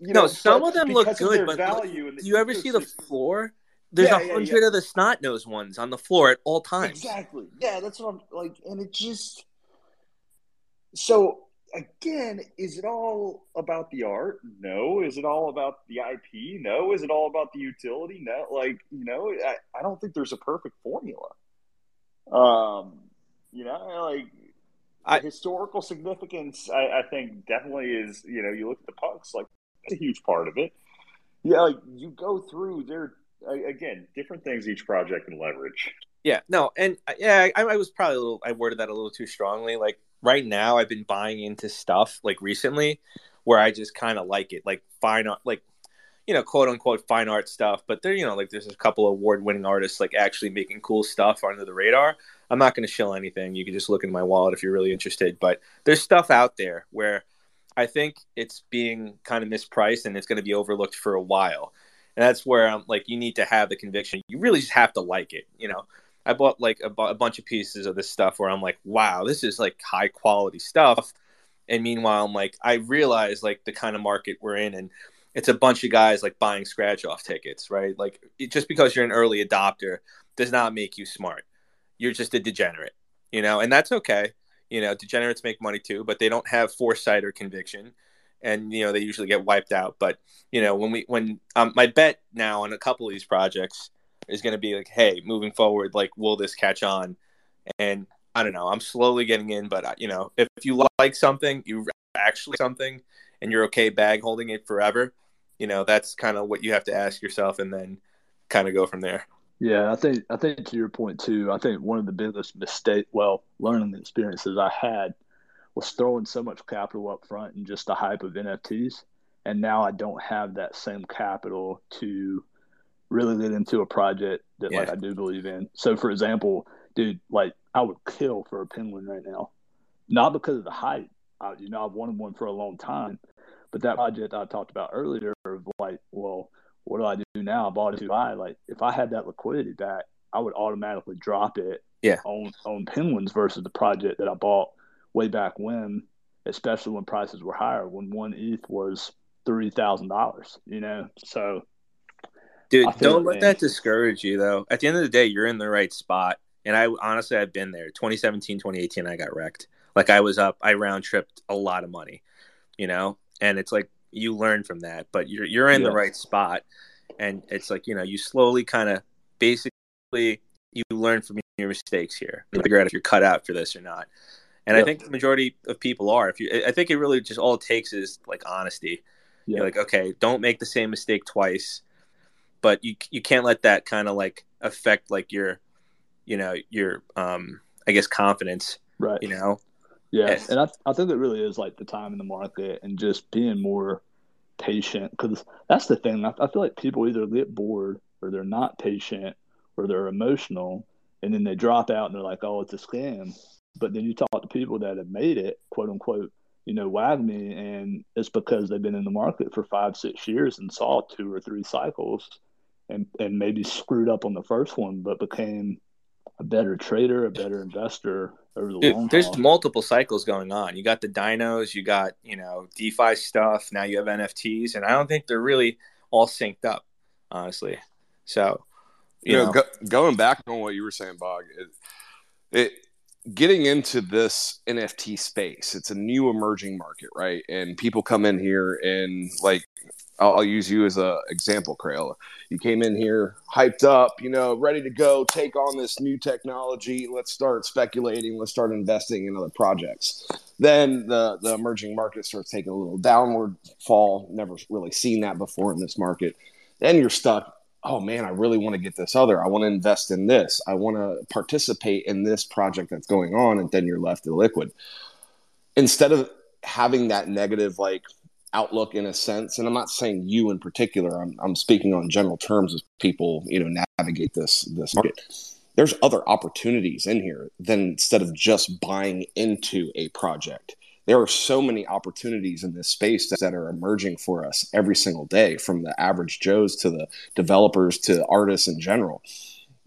you no, know, some of them look good, but value do you ever see the floor? There's a yeah, hundred yeah. of the snot nosed ones on the floor at all times. Exactly. Yeah, that's what I'm like, and it just so again, is it all about the art? No. Is it all about the IP? No. Is it all about the utility? No. Like, you know, I, I don't think there's a perfect formula. Um, you know, like I- historical significance, I, I think definitely is, you know, you look at the punks, like that's a huge part of it. Yeah, like you go through there again, different things each project can leverage. Yeah, no, and uh, yeah, I, I was probably a little. I worded that a little too strongly. Like right now, I've been buying into stuff like recently, where I just kind of like it, like fine art, like you know, quote unquote fine art stuff. But there, you know, like there's a couple award winning artists like actually making cool stuff under the radar. I'm not going to shill anything. You can just look in my wallet if you're really interested. But there's stuff out there where I think it's being kind of mispriced and it's going to be overlooked for a while. And that's where I'm like, you need to have the conviction. You really just have to like it, you know. I bought like a, a bunch of pieces of this stuff where I'm like, wow, this is like high quality stuff. And meanwhile, I'm like, I realize like the kind of market we're in, and it's a bunch of guys like buying scratch off tickets, right? Like it, just because you're an early adopter does not make you smart. You're just a degenerate, you know, and that's okay. You know, degenerates make money too, but they don't have foresight or conviction, and you know they usually get wiped out. But you know, when we when um, my bet now on a couple of these projects is going to be like, hey, moving forward, like, will this catch on? And I don't know. I'm slowly getting in, but uh, you know, if, if you like something, you actually something, and you're okay bag holding it forever, you know, that's kind of what you have to ask yourself, and then kind of go from there. Yeah, I think I think to your point too. I think one of the biggest mistake, well, learning experiences I had was throwing so much capital up front and just the hype of NFTs, and now I don't have that same capital to really get into a project that like I do believe in. So, for example, dude, like I would kill for a penguin right now, not because of the hype. I, you know, I've wanted one for a long time, but that project I talked about earlier of like, well, what do I do now? I bought it too high. Like, if I had that liquidity back, I would automatically drop it Yeah. on on penguins versus the project that I bought way back when, especially when prices were higher, when one ETH was three thousand dollars. You know, so Dude, don't let man. that discourage you, though. At the end of the day, you're in the right spot. And I honestly, I've been there. 2017, 2018, I got wrecked. Like I was up, I round tripped a lot of money, you know. And it's like you learn from that, but you're you're in the right spot. And it's like you know, you slowly kind of basically you learn from your mistakes here. You figure out if you're cut out for this or not. And I think the majority of people are. If you, I think it really just all it takes is like honesty. yeah, You're like, okay, don't make the same mistake twice, but you you can't let that kind of like affect like your, you know, your um, I guess confidence. right. You know, Yeah, and I I think it really is like the time in the market and just being more patient because that's the thing. I, I feel like people either get bored or they're not patient or they're emotional, and then they drop out and they're like, "Oh, it's a scam." But then you talk to people that have made it, quote unquote, you know, WAGMI, and it's because they've been in the market for five, six years and saw two or three cycles, and and maybe screwed up on the first one, but became a better trader, a better investor over the long Dude, there's haul. multiple cycles going on. You got the dinos, you got you know DeFi stuff. Now you have NFTs, and I don't think they're really all synced up, honestly. So, you you know, know, go, going back on what you were saying, Bog, it, it getting into this NFT space, it's a new emerging market, right? And people come in here and like I'll, I'll use you as a example, Crayola. You came in here hyped up, you know, ready to go, take on this new technology. Let's start speculating. Let's start investing in other projects. Then the the emerging market starts taking a little downward fall. Never really seen that before in this market. Then you're stuck oh man, I really want to get this other. I want to invest in this. I want to participate in this project that's going on. And then you're left in liquid. Instead of having that negative, like, outlook in a sense, and I'm not saying you in particular, I'm, I'm speaking on general terms as people, you know, navigate this, this market. There's other opportunities in here than instead of just buying into a project there are so many opportunities in this space that are emerging for us every single day from the average joes to the developers to artists in general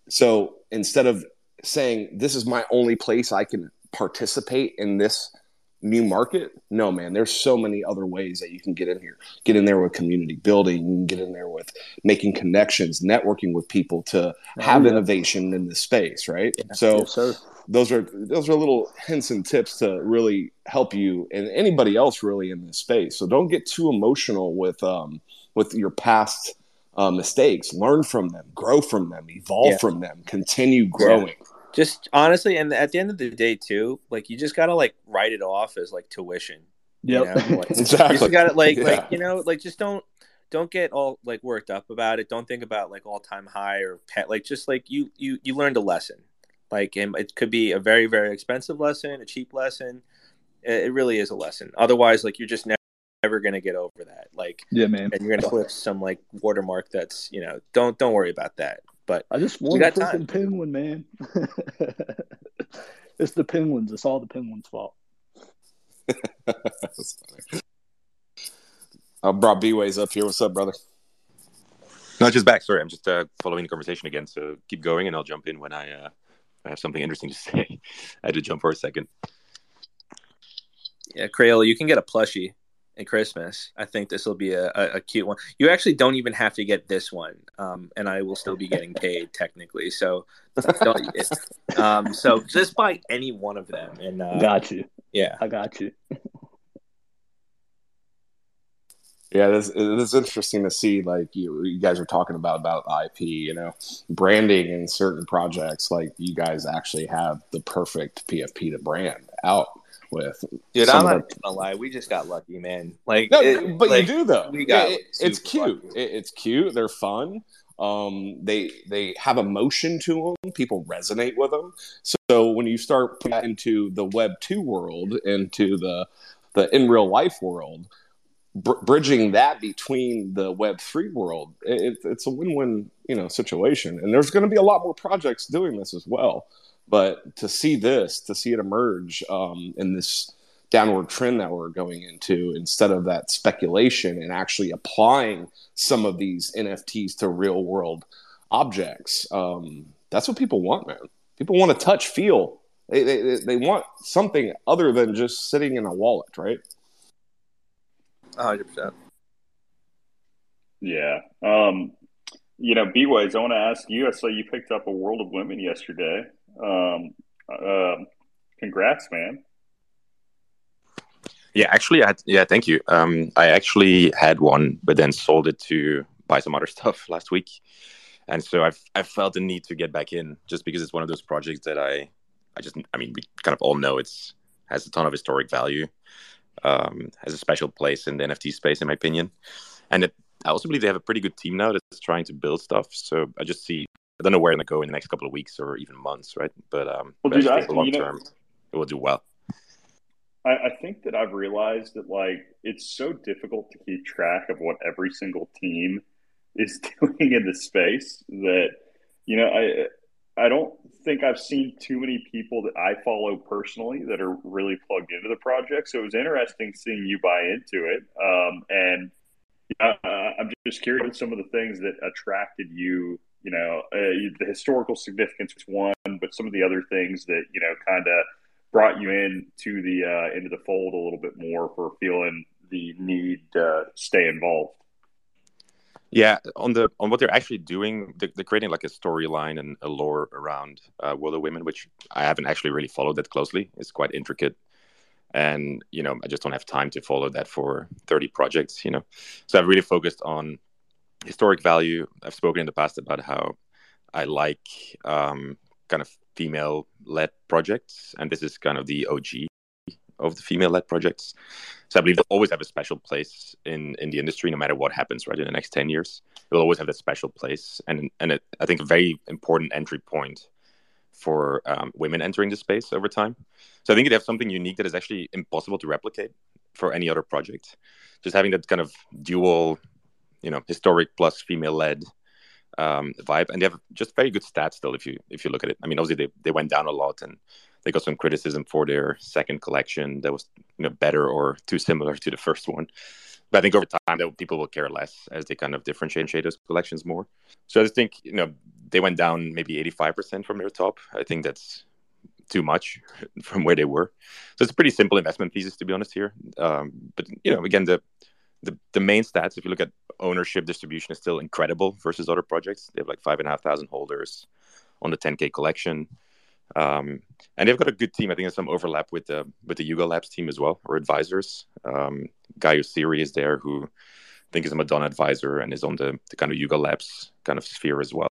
so instead of saying this is my only place i can participate in this new market no man there's so many other ways that you can get in here get in there with community building you can get in there with making connections networking with people to have oh, yeah. innovation in this space right yeah. so yes, those are those are little hints and tips to really help you and anybody else really in this space. So don't get too emotional with um, with your past uh, mistakes. Learn from them, grow from them, evolve yeah. from them, continue growing. Just honestly, and at the end of the day, too, like you just gotta like write it off as like tuition. Yeah, you know? like, [LAUGHS] exactly. You just gotta like yeah. like you know like just don't don't get all like worked up about it. Don't think about like all time high or pet. Like just like you you you learned a lesson. Like and it could be a very very expensive lesson, a cheap lesson. It really is a lesson. Otherwise, like you're just never, never gonna get over that. Like yeah, man, and you're gonna flip some like watermark that's you know don't don't worry about that. But I just want a freaking penguin, man. [LAUGHS] it's the penguins. It's all the penguins' fault. [LAUGHS] I brought B-Ways up here. What's up, brother? Not just back. Sorry, I'm just uh, following the conversation again. So keep going, and I'll jump in when I uh, I have something interesting to [LAUGHS] say. I had to jump for a second. Yeah, Crayola, you can get a plushie in Christmas. I think this will be a, a, a, cute one. You actually don't even have to get this one, um, and I will still be getting paid [LAUGHS] technically. So, um, so just buy any one of them. And uh, got you. Yeah, I got you. [LAUGHS] Yeah, it is, it is interesting to see. Like you, you guys are talking about about IP, you know, branding in certain projects. Like you guys actually have the perfect PFP to brand out with. Dude, I'm not gonna lie. We just got lucky, man. Like, no, it, but like, you do though. We got. It, it's cute. It, it's cute. They're fun. Um, they they have emotion to them. People resonate with them. So when you start into the Web two world, into the the in real life world br- bridging that between the Web three world, it, it's a win win you know situation. And there's going to be a lot more projects doing this as well. But to see this, to see it emerge um, in this downward trend that we're going into, instead of that speculation and actually applying some of these NFTs to real world objects, um, that's what people want, man. People want to touch, feel. They, they, they want something other than just sitting in a wallet, right? hundred percent. Yeah. Um, you know, B-Ways, I want to ask you. I saw you picked up a World of Women yesterday. Um, uh, congrats, man. Yeah, actually, I had, yeah, thank you. Um, I actually had one, but then sold it to buy some other [LAUGHS] stuff last week, and so I've I felt the need to get back in just because it's one of those projects that I I just I mean we kind of all know it's has a ton of historic value, um, has a special place in the NFT space, in my opinion. And it, I also believe they have a pretty good team now that's trying to build stuff. So I just see, I don't know where it's going to go in the next couple of weeks or even months, right? But, um, well, dude, I, long term, know, it will do well. I, I think that I've realized that like it's so difficult to keep track of what every single team [LAUGHS] is doing in the space that you know I I don't think I've seen too many people that I follow personally that are really plugged into the project. So it was interesting seeing you buy into it. Um, and uh, I'm just curious some of the things that attracted you. You know, uh, the historical significance was one, but some of the other things that you know kind of brought you in to the uh, into the fold a little bit more for feeling the need to stay involved. Yeah, on the on what they're actually doing, they're, they're creating like a storyline and a lore around uh, World of Women, which I haven't actually really followed that closely. It's quite intricate, and you know, I just don't have time to follow that for thirty projects. You know, so I've really focused on historic value. I've spoken in the past about how I like um, kind of female-led projects, and this is kind of the OG of the female-led projects. So I believe they'll always have a special place in in the industry, no matter what happens. Right in the next ten years, it will always have that special place, and and it, I think a very important entry point for um, women entering the space over time. So I think they have something unique that is actually impossible to replicate for any other project. Just having that kind of dual, you know, historic plus female-led um, vibe, and they have just very good stats still. If you if you look at it, I mean, obviously they, they went down a lot, and they got some criticism for their second collection that was you know better or too similar to the first one. But I think over time that people will care less as they kind of differentiate those collections more. So I just think you know they went down maybe eighty five percent from their top. I think that's too much [LAUGHS] from where they were. So it's a pretty simple investment thesis to be honest here. Um, but you know again the the, the main stats, if you look at ownership distribution, is still incredible versus other projects. They have like five and a half thousand holders on the 10K collection. Um, and they've got a good team. I think there's some overlap with the with the Yuga Labs team as well, or advisors. Um, Guy Oseary is there, who I think is a Madonna advisor and is on the, the kind of Yuga Labs kind of sphere as well.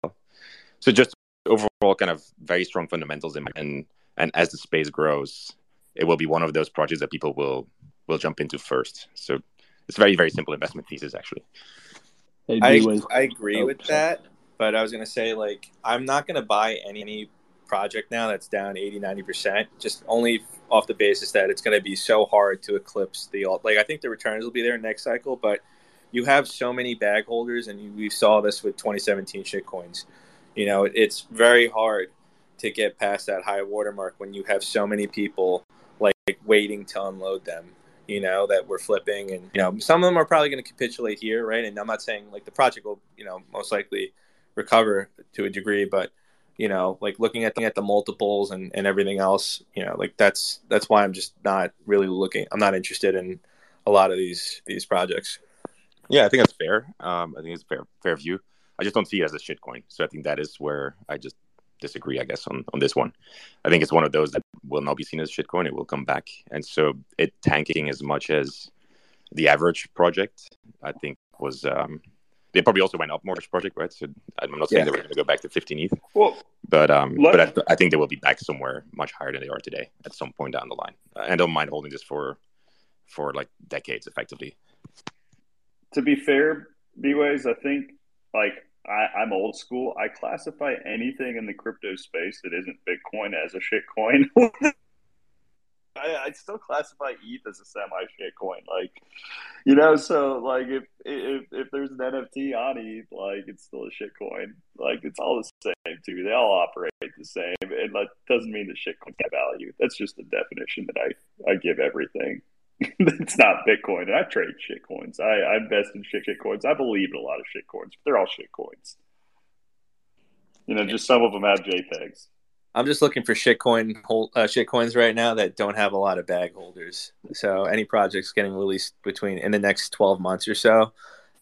So just overall, kind of very strong fundamentals, in, and and as the space grows, it will be one of those projects that people will will jump into first. So it's very very simple investment thesis actually. I, I agree oh, with sorry. that, but I was gonna say like I'm not gonna buy any, any project now that's down 80 90% just only off the basis that it's going to be so hard to eclipse the alt like i think the returns will be there next cycle but you have so many bag holders and you, we saw this with 2017 shitcoins you know it's very hard to get past that high watermark when you have so many people like waiting to unload them you know that we're flipping. And you know some of them are probably going to capitulate here right? And i'm not saying like the project will you know most likely recover to a degree but you know like looking at the, at the multiples and, and everything else you know like that's that's why i'm just not really looking i'm not interested in a lot of these these projects. Yeah i think that's fair. Um i think it's fair fair view. I just don't see it as a shitcoin. So i think that is where i just disagree i guess on on this one i think it's one of those that will not be seen as shitcoin it will come back and so it tanking as much as the average project i think was um they probably also went up more project, right? So I'm not saying yeah. they were going to go back to 15 ETH, well, but um, but I, I, think they will be back somewhere much higher than they are today at some point down the line. And don't mind holding this for for like decades, effectively. To be fair, B-Ways, I think like I, am old school. I classify anything in the crypto space that isn't Bitcoin as a shit coin. [LAUGHS] I, I'd still classify ETH as a semi shit coin. Like, you know, so like if if if there's an NFT on ETH, like it's still a shit coin. Like it's all the same too. They all operate the same, and that doesn't mean that shit have value. That's just the definition that I I give everything. It's not Bitcoin, I trade shit coins. I, I invest in shit shit coins. I believe in a lot of shit coins, but they're all shit coins. You know, just some of them have JPEGs. I'm just looking for shitcoin uh, shitcoins right now that don't have a lot of bag holders. So any projects getting released between in the next 12 months or so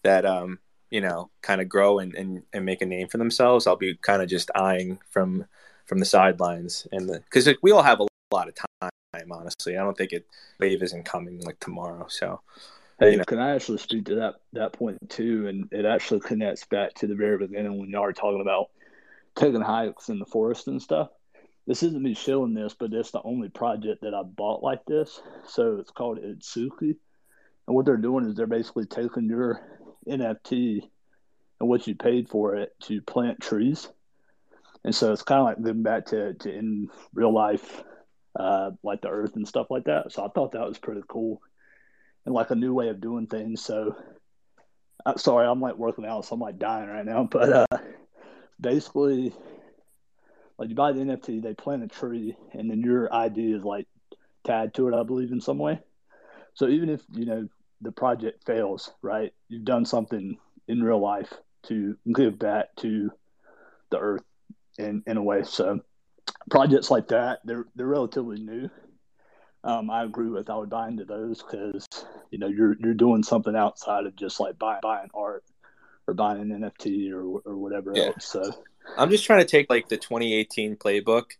that um you know kind of grow and, and, and make a name for themselves, I'll be kind of just eyeing from from the sidelines and because we all have a lot of time. Honestly, I don't think it wave isn't coming like tomorrow. So. Hey, you know. can I actually speak to that that point too? And it actually connects back to the very beginning when y'all were talking about taking hikes in the forest and stuff this isn't me showing this, but it's the only project that I bought like this. So it's called Itsuki. And what they're doing is they're basically taking your NFT and what you paid for it to plant trees. And so it's kind of like them back to, to in real life, uh, like the earth and stuff like that. So I thought that was pretty cool and like a new way of doing things. So, uh, sorry, I'm like working out, so I'm like dying right now. [LAUGHS] But uh, basically, like you buy the NFT, they plant a tree, and then your ID is like tied to it, I believe, in some way. So even if you know the project fails, right, you've done something in real life to give back to the earth in in a way. So projects like that, they're they're relatively new. Um, I agree with. I would buy into those because you know you're you're doing something outside of just like buying buying art or buying an NFT or or whatever Yeah. else. So I'm just trying to take like the 2018 playbook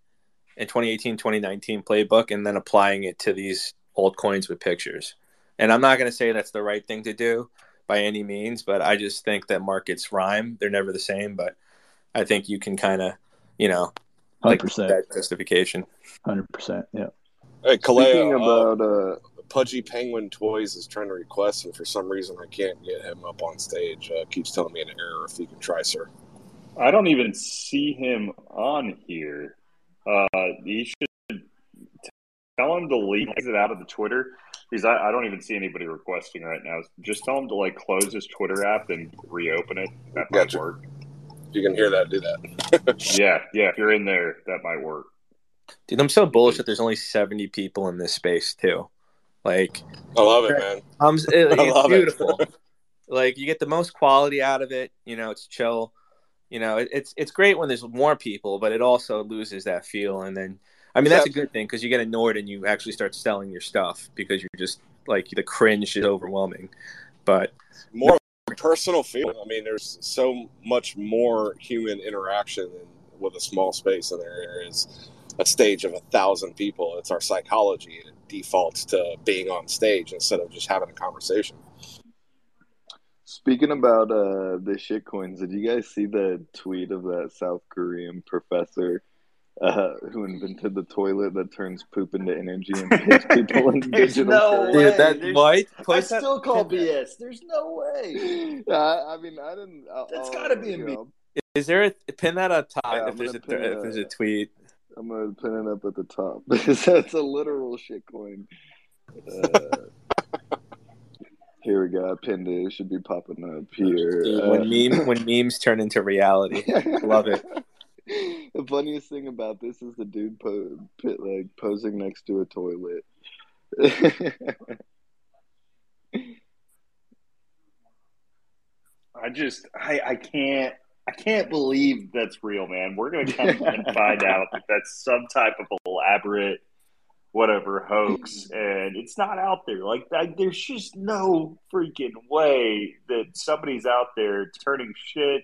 and 2018 2019 playbook and then applying it to these altcoins with pictures. And I'm not going to say that's the right thing to do by any means, but I just think that markets rhyme. They're never the same, but I think you can kind of, you know, hundred like percent, that justification. hundred percent. Yeah. Hey, Speaking Kaleo, uh, about uh, Pudgy Penguin Toys is trying to request, and for some reason I can't get him up on stage. Uh, keeps telling me an error. If you can try, sir. I don't even see him on here. Uh, he should tell him to leave it out of the Twitter because I, I don't even see anybody requesting right now. Just tell him to like close his Twitter app and reopen it. That might Gotcha. work. If you can hear that, do that. [LAUGHS] Yeah, yeah. If you're in there, that might work. Dude, I'm so bullish that there's only 70 people in this space too. Like, I love it, man. I'm, it, [LAUGHS] I it's love it. beautiful. like you get the most quality out of it. You know, it's chill. You know, it, it's it's great when there's more people, but it also loses that feel. And then, I mean, that's a good thing because you get annoyed and you actually start selling your stuff because you're just like the cringe is overwhelming. But More of a personal feel. I mean, there's so much more human interaction with a small space than there is a stage of a thousand people. It's our psychology, and it defaults to being on stage instead of just having a conversation. speaking about uh, the shitcoins. Did you guys see the tweet of that South Korean professor uh, who invented the toilet that turns poop into energy and [LAUGHS] puts people in There's digital no currency? way. dude, that There's- what? I Post that- still call [LAUGHS] BS. There's no way. I, I mean, I didn't. I'll, That's I'll, gotta be a you meme. Is there a pin that up top Yeah, if there's a gonna pin if there's a- a tweet? I'm gonna pin it up at the top [LAUGHS] because that's a literal shitcoin. Uh, here we go. I pinned it. It should be popping up here. Dude, Uh, when meme when memes turn into reality, love it. The funniest thing about this is the dude po- pit, like posing next to a toilet. [LAUGHS] I just, I, I can't, I can't believe that's real, man. We're gonna come and find [LAUGHS] out that that's some type of elaborate, whatever hoax, and it's not out there. Like, that, there's just no freaking way that somebody's out there turning shit,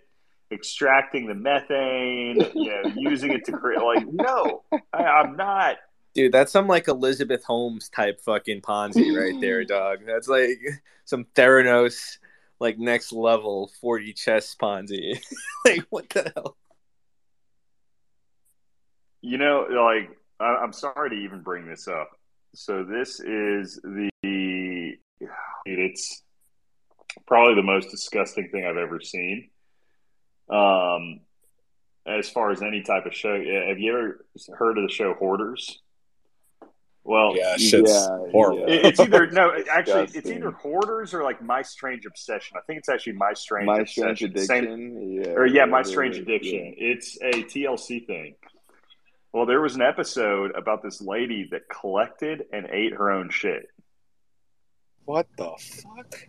extracting the methane, you know, using it to create. Like, no, I, I'm not. Dude, that's some like Elizabeth Holmes type fucking Ponzi right there, [LAUGHS] dog. That's like some Theranos like next level 40 chess Ponzi. [LAUGHS] like what the hell? You know, like I, I'm sorry to even bring this up. So this is the [SIGHS] it's probably the most disgusting thing I've ever seen. Um, as far as any type of show, have you ever heard of the show Hoarders? Well, Yeah, Yeah, horrible. it- it's either no, [LAUGHS] actually, it's either Hoarders or like My Strange Obsession. I think it's actually My Strange My Obsession. strange Same- addiction. Yeah. or yeah, My Strange Addiction. It's a TLC thing. Well, there was an episode about this lady that collected and ate her own shit. What the fuck?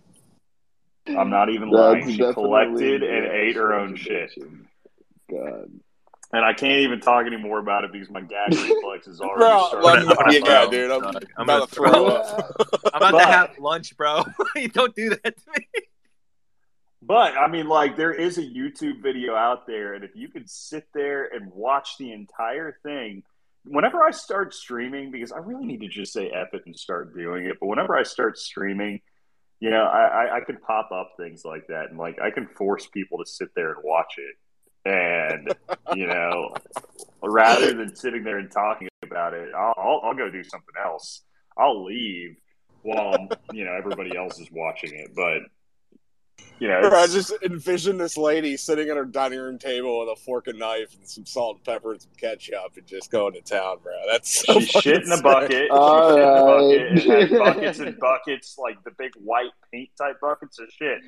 I'm not even That's lying. She collected and ate her own shit. God. And I can't even talk anymore about it because my gag reflex is already Bro, starting. like, I'm gonna yeah, throw, dude, I'm, dog. [LAUGHS] [LAUGHS] I'm about to gonna throw throw up. I'm about But- to have lunch, bro. [LAUGHS] you don't do that to me. But I mean, like, there is a YouTube video out there, and if you could sit there and watch the entire thing, whenever I start streaming, because I really need to just say F it and start doing it, but whenever I start streaming, you know, I, I, I can pop up things like that, and like I can force people to sit there and watch it, and [LAUGHS] you know, rather than sitting there and talking about it, I'll, I'll, I'll go do something else. I'll leave while you know everybody else is watching it, but you know, I just envision this lady sitting at her dining room table with a fork and knife and some salt and pepper and some ketchup and just going to town, bro. That's so she shit in a bucket. All she shit in a bucket and buckets and buckets, like the big white paint type buckets of shit,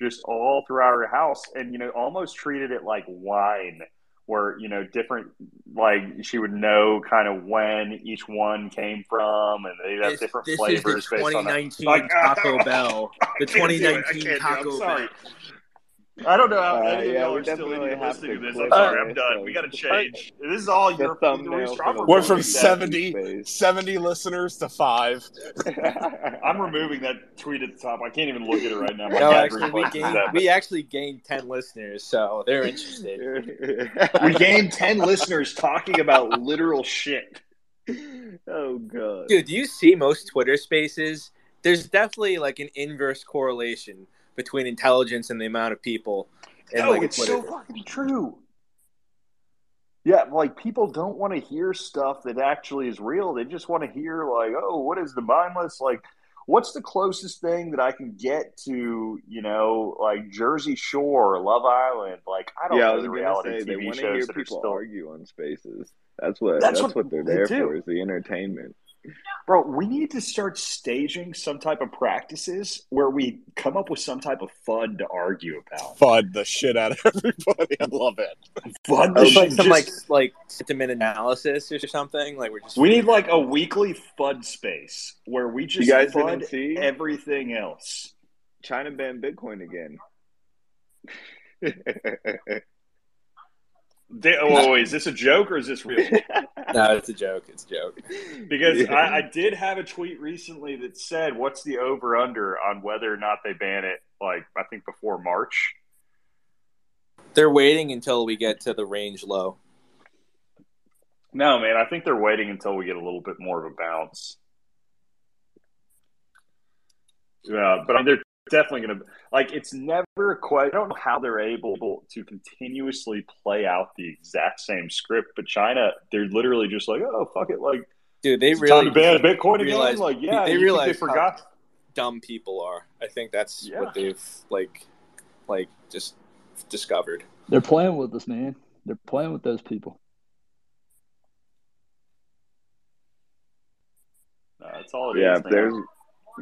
just all throughout her house. And you know, almost treated it like wine, where you know, different like she would know kind of when each one came from, and they'd have different flavors based on that. Like, [LAUGHS] Taco Bell. The I can't do it. I 2019 can't do it. I'm Taco. Bell. I don't know how Uh, any of y'all we are still definitely even listening to to this. I'm sorry, I'm done. We got to change. This is all your thumbnail I'm for the Went from removing 70, [LAUGHS] 70 listeners to five. [LAUGHS] I'm removing that tweet at the top. I can't even look at it right now. My No, actually, we gained we actually gained ten listeners, so they're interested. [LAUGHS] We gained ten listeners talking about literal shit. oh god. Dude, do you see most Twitter spaces? There's definitely like an inverse correlation between intelligence and the amount of people. in, No, like, it's Twitter so fucking true. Yeah, like people don't want to hear stuff that actually is real. They just want to hear like, oh, what is the mindless? Like, what's the closest thing that I can get to, you know, like Jersey Shore, Love Island? Like, I don't yeah, I know was the reality say they TV want to shows hear that are people still. argue on spaces. That's what That's that's, what what, they're they there do. for is the entertainment. Bro, we need to start staging some type of practices where we come up with some type of fun to argue about. Fud the shit out of everybody. I love it. Fun. Oh, to like some like like sentiment analysis or something. Like we're just we need like a weekly FUD space where we just You guys FUD didn't see everything else. China banned Bitcoin again. [LAUGHS] They, oh, is this a joke or is this real? [LAUGHS] no, it's a joke. It's a joke. Because I, I did have a tweet recently that said, "What's the over under on whether or not they ban it?" Like I think before March. They're waiting until we get to the range low. No, man, I think they're waiting until we get a little bit more of a bounce. Yeah, but they're definitely going to like. It's never quite. I don't know how they're able to continuously play out the exact same script, but China, they're literally just like, oh fuck it, like Dude, they it's really time to ban Bitcoin again. Like, yeah, they you realize they how- forgot. dumb people are. I think that's Yeah. what they've like like just discovered. They're playing with us, man. They're playing with those people. No, that's all it is. yeah, if man. there's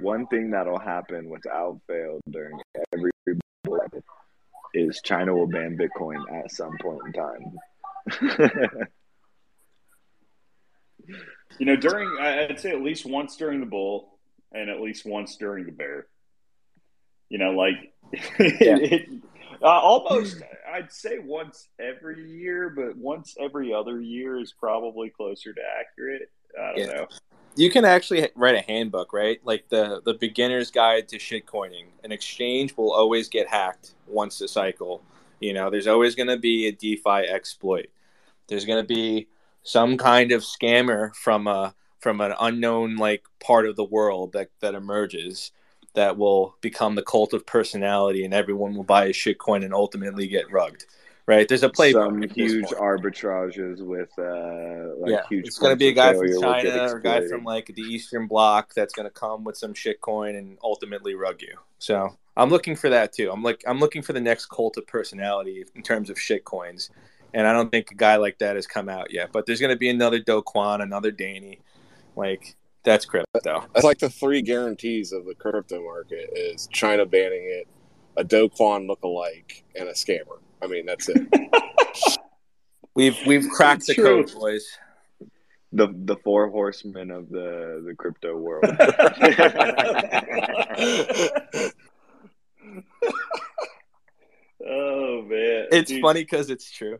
one thing that'll happen without fail during every bull is China will ban Bitcoin at some point in time. [LAUGHS] You know, during I'd say at least once during the bull and at least once during the bear. You know, like [LAUGHS] it, uh, almost I'd say once every year, but once every other year is probably closer to accurate. I don't Yeah. know. You can actually write a handbook, right? Like the the beginner's guide to shitcoining. An exchange will always get hacked once a cycle. You know, there's always going to be a DeFi exploit. There's going to be some kind of scammer from a from an unknown like part of the world that that emerges that will become the cult of personality, and everyone will buy a shitcoin and ultimately get rugged. Right? There's a playbook. some huge point. arbitrages with uh, like yeah, huge. it's going to be a guy from failure will get China or a guy from like the Eastern Bloc that's going to come with some shitcoin and ultimately rug you. So I'm looking for that too. I'm like I'm looking for the next cult of personality in terms of shitcoins, and I don't think a guy like that has come out yet. But there's going to be another Do Kwon, another Danny, like that's crypto. That's like the three guarantees of the crypto market is China banning it, a Do Kwon lookalike, and a scammer. I mean, that's it. [LAUGHS] We've we've cracked It's the true. code, boys. the the four horsemen of the the crypto world. [LAUGHS] oh man, It's Dude, funny because it's true.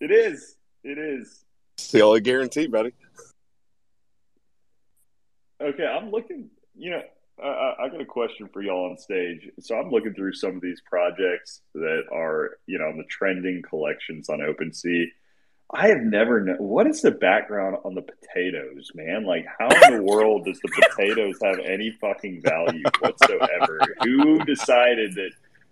It is. It is. it's the only guarantee, buddy. Okay, I'm looking. You know, I, I I got a question for y'all on stage. So I'm looking through some of these projects that are, you know, the trending collections on OpenSea. I have never known what is the background on the potatoes, man. Like, how in the [LAUGHS] world does the potatoes have any fucking value whatsoever? Who decided that?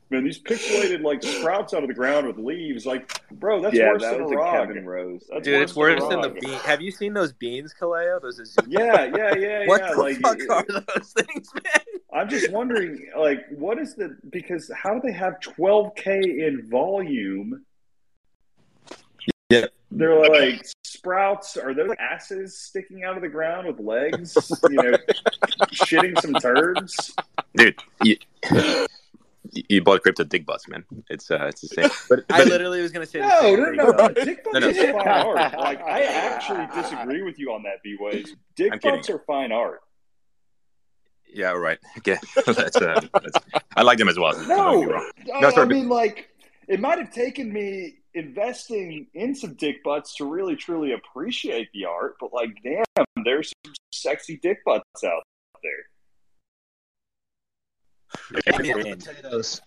Man, these pixelated like sprouts out of the ground with leaves, like, bro, that's yeah, worse that than was a a rock. Kevin Rose. That's Dude, it's worse worse than than the rock. bean. Have you seen those beans, Kaleo? Those Azuki. Yeah, [LAUGHS] yeah, yeah, What yeah. the like, fuck it- are those things, man? I'm just wondering, like, what is the because how do they have 12k in volume? Yeah. They're like sprouts. Are those asses sticking out of the ground with legs? [LAUGHS] You know, shitting some turds. dude. You, you bought crypto dick butts, man. It's uh, it's the same. [LAUGHS] But, I literally was gonna say the No, same no, thing. no. Right. [LAUGHS] Dick butts No, no. is fine art. Like, I [LAUGHS] actually disagree with you on that, B ways. Dick I'm kidding. butts are fine art. Yeah, right. Okay, that's, uh, that's, I like them as well. No, no, I, sorry, I mean, like, it might have taken me investing in some dick butts to really truly appreciate the art, but like, damn, there's some sexy dick butts out there. Potatoes.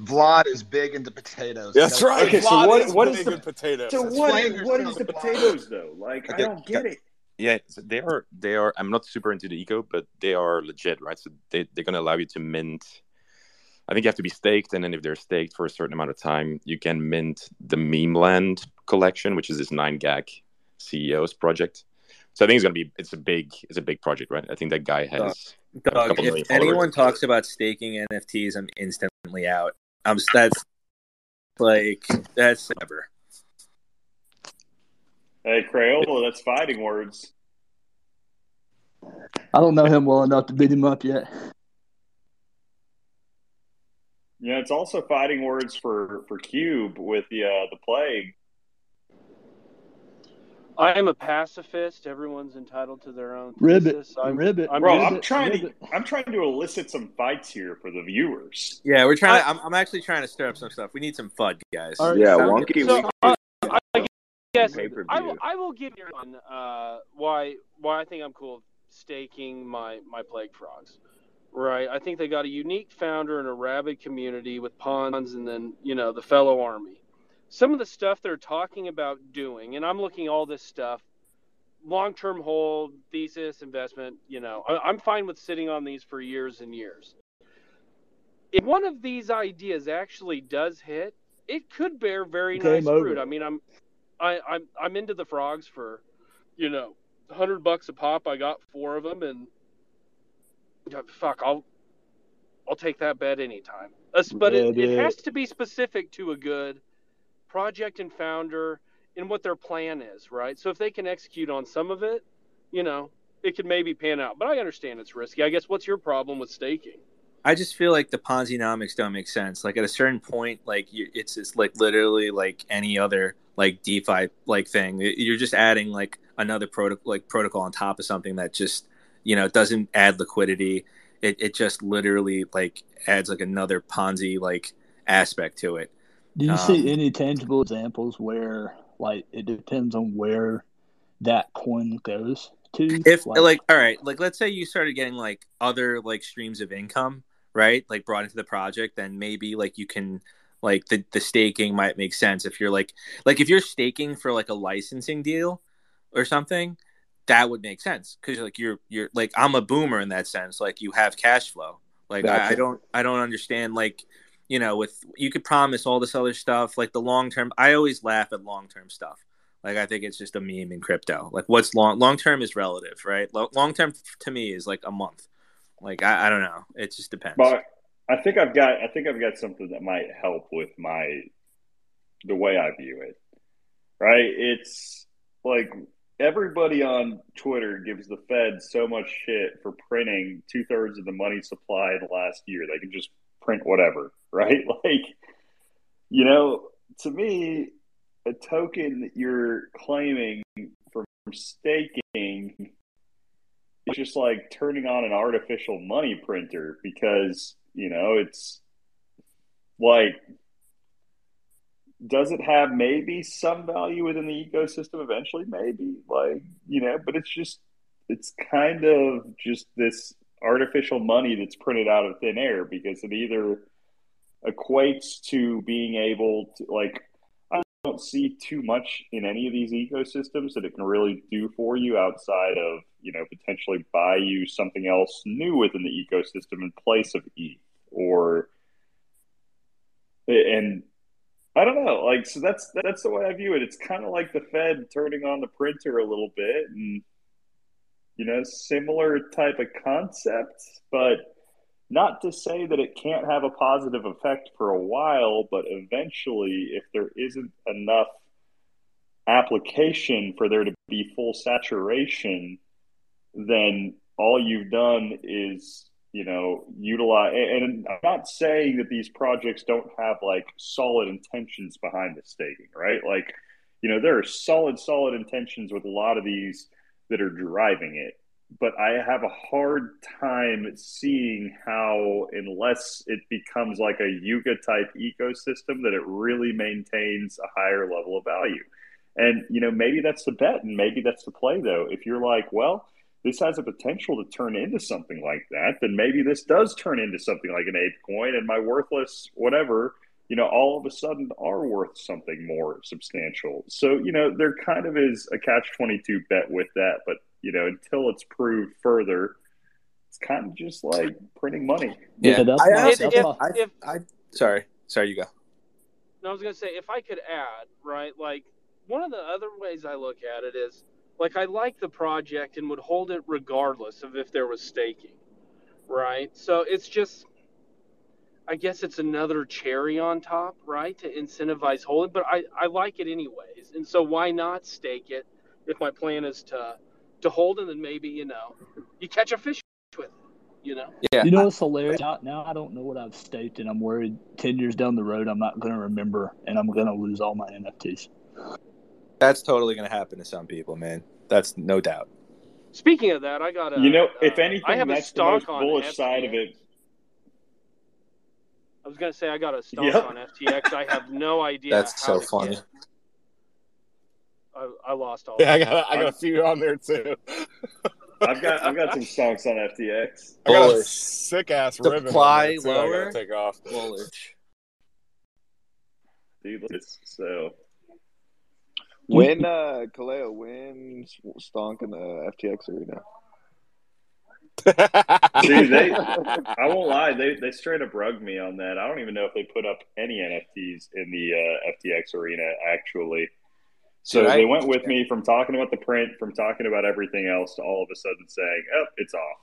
Vlad is big into potatoes. That's right. Okay, so Vlad what- is what is the- in potatoes. So That's what? flavors What now, the Vlad. potatoes though? Like, I don't get it. Yeah, so they are they are. I'm not super into the eco, but they are legit, right? So they they're gonna allow you to mint. I think you have to be staked, and then if they're staked for a certain amount of time, you can mint the Meme Land collection, which is this nine gag CEOs project. So I think it's gonna be it's a big it's a big project, right? I think that guy has a Dog, couple if anyone talks about staking NFTs, I'm instantly out. I'm that's like that's never. Hey, Crayola, that's fighting words. I don't know him well enough to beat him up yet. Yeah, it's also fighting words for for Cube with the uh, the plague. I am a pacifist. Everyone's entitled to their own Ribbit, thesis. I'm, ribbit, I'm- Bro, ribbit, I'm trying ribbit. to I'm trying to elicit some fights here for the viewers. Yeah, we're trying. to, I'm, I'm actually trying to stir up some stuff. We need some FUD, guys. All right, Yeah, sound wonky So, uh, I guess. I will, I will give you one uh, why why I think I'm cool staking my my plague frogs. Right, I think they got a unique founder and a rabid community with pawns, and then you know the fellow army. Some of the stuff they're talking about doing, and I'm looking all this stuff, long term hold, thesis, investment. You know, I, I'm fine with sitting on these for years and years. If one of these ideas actually does hit, it could bear very Game nice over. fruit. I mean, I'm I, I'm I'm into the frogs for, you know, hundred bucks a pop. I got four of them, and fuck, I'll I'll take that bet anytime. But it, it has to be specific to a good project and founder and what their plan is, right? So if they can execute on some of it, you know, it could maybe pan out. But I understand it's risky. I guess what's your problem with staking? I just feel like the Ponzi-nomics don't make sense. Like at a certain point, like you, it's just like literally like any other like DeFi like thing. You're just adding like another protocol, like protocol on top of something that just you know doesn't add liquidity. It it just literally like adds like another Ponzi like aspect to it. Do you Um, see any tangible examples where, like, it depends on where that coin goes to? if like, all right like let's say you started getting like other like streams of income right? Like brought into the project then maybe like you can like the, the staking might make sense. If you're like like if you're staking for like a licensing deal or something that would make sense because like you're you're like i'm a boomer in that sense. Like you have cash flow. Like I, I don't i don't understand like you know with you could promise all this other stuff like the long term i always laugh at long term stuff like I think it's just a meme in crypto. Like what's long long term is relative, right? Long term to me is like a month. Like I, I don't know. It just depends. But I think I've got I think I've got something that might help with my the way I view it. Right? It's like everybody on Twitter gives the Fed so much shit for printing two thirds of the money supply the last year. They can just print whatever, [LAUGHS] right? Like, you know, to me, a token that you're claiming from staking is just like turning on an artificial money printer because, you know, it's like does it have maybe some value within the ecosystem eventually maybe like you know but it's just it's kind of just this artificial money that's printed out of thin air because it either equates to being able to like I don't see too much in any of these ecosystems that it can really do for you outside of you know potentially buy you something else new within the ecosystem in place of ETH or and I don't know like so that's that's the way I view it. It's kind of like the Fed turning on the printer a little bit and you know similar type of concept but not to say that it can't have a positive effect for a while, but eventually, if there isn't enough application for there to be full saturation, then all you've done is, you know, utilize. And I'm not saying that these projects don't have like solid intentions behind the staking, right? Like, you know, there are solid, solid intentions with a lot of these that are driving it. But I have a hard time seeing how, unless it becomes like a Yuga type ecosystem, that it really maintains a higher level of value. And, you know, maybe that's the bet and maybe that's the play, though. If you're like, well, this has a potential to turn into something like that, then maybe this does turn into something like an ape coin and my worthless whatever, you know, all of a sudden are worth something more substantial. So, you know, there kind of is a catch 22 bet with that. But, you know, until it's proved further, it's kind of just like printing money. Yeah, that's I, my- if- that's if- I- if- I- sorry, sorry, you go. No, I was gonna say if I could add, right, like one of the other ways I look at it is like I like the project and would hold it regardless of if there was staking. Right? So it's just I guess it's another cherry on top, right? To incentivize holding, but I, I like it anyways. And so why not stake it if my plan is to to hold and then maybe, you know, you catch a fish with it, you know? Yeah, You know what's hilarious? Now, now I don't know what I've staked, and I'm worried ten years down the road I'm not going to remember, and I'm going to lose all my NFTs. that's totally going to happen to some people, man. That's no doubt. Speaking of that, I got a You know, if uh, anything, I have a that's the most stock on bullish side of it. I was gonna say I got a stock Yep. on FTX. I have no [LAUGHS] idea. That's how so to funny. get- I, I lost all. Yeah, I of it. got I got a few on there too. I've got I've got some stonks on FTX. I got a Bullish. sick ass Supply on there, too, I lower. gotta take off. Bullish. Dude, it's- so When uh Kaleo wins Stonk in the FTX arena. [LAUGHS] Dude, they I won't lie, they they straight up rugged me on that. I don't even know if they put up any NFTs in the uh, FTX arena actually. So Dude, I- they went with me from talking about the print, from talking about everything else, to all of a sudden saying, "Oh, it's off."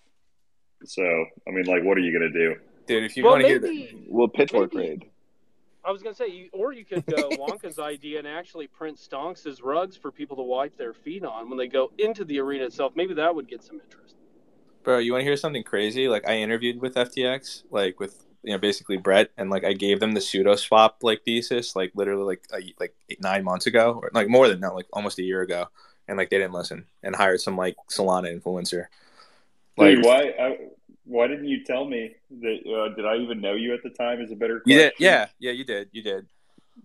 So I mean, like, what are you gonna do? Dude, if you well, want to hear that, maybe Well, pitchfork Maybe- raid. I was gonna say, you, or you could go [LAUGHS] Wonka's idea and actually print stonks as rugs for people to wipe their feet on when they go into the arena itself. Maybe that would get some interest. bro, you want to hear something crazy? Like I interviewed with FTX, like with you know basically Brett, and like I gave them the sudoswap like thesis, like literally like a, like eight, nine months ago, or like more than that, like almost a year ago, and like they didn't listen and hired some like Solana influencer. Like Dude, why I, why didn't you tell me that? Uh, did I even know you at the time? Is a better question. did, yeah, yeah, you did, you did,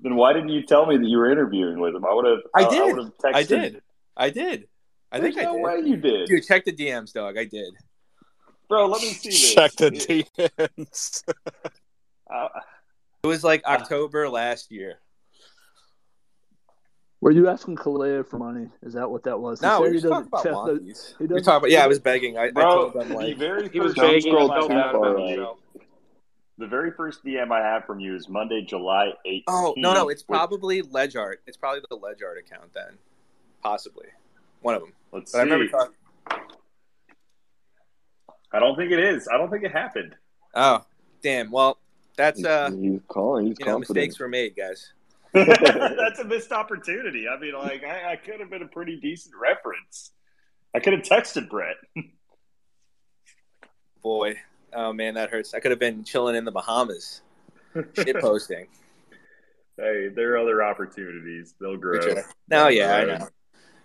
Then why didn't you tell me that you were interviewing with him? I would have. I I, did. would have texted. I did, I did, I There's think I no did. way you did, Dude, check the DMs, dog. I did. Bro. Let me see [LAUGHS] this. Check the DMs. [LAUGHS] Uh, It was like October last year. Were you asking Kaleo for money? Is that what that was? No, we he were talking doesn't about check the- monkeys. he We were doesn't- talking about yeah. I was begging. I, I bro, told them the like very He was first begging. scroll too far right. himself. the very first DM I have from you is Monday, July eighth. Oh no, no, it's probably LedgArt. It's probably the LedgArt account then, possibly one of them. Let's But I remember see. talking. I don't think it is. I don't think it happened. Oh, damn. Well, that's uh, he's calling. He's you know, mistakes were made, guys. [LAUGHS] That's a missed opportunity. I mean, like, I, I could have been a pretty decent reference. I could have texted Brett. [LAUGHS] Boy, oh man, that hurts. I could have been chilling in the Bahamas, shit [LAUGHS] posting. Hey, there are other opportunities. They'll grow. No, yeah, I know.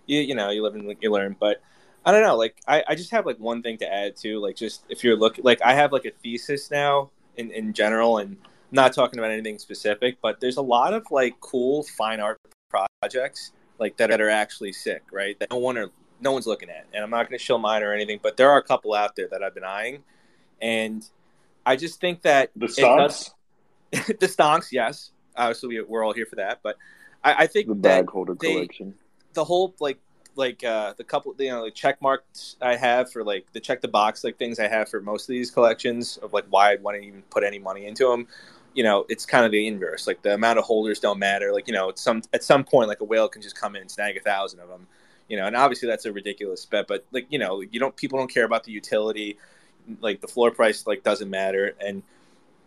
You you know, you live and you learn, but I don't know. Like, I, I just have like one thing to add to like just if you're looking like I have like a thesis now in in general, and I'm not talking about anything specific, but there's a lot of like cool fine art projects like that are actually sick, right? That no one are no one's looking at, and I'm not going to show mine or anything, but there are a couple out there that I've been eyeing, and I just think that The it does- stonks. [LAUGHS] the stonks, yes. Obviously, we, we're all here for that, but I, I think the bag holder collection. the whole like like uh the couple you know like check marks I have for like the check the box like things I have for most of these collections of like why I wouldn't even put any money into them. You know, it's kind of the inverse. Like the amount of holders don't matter. Like you know, at some at some point, like a whale can just come in and snag a thousand of them. You know, and obviously that's a ridiculous bet, but like you know, you don't people don't care about the utility. Like the floor price like doesn't matter, and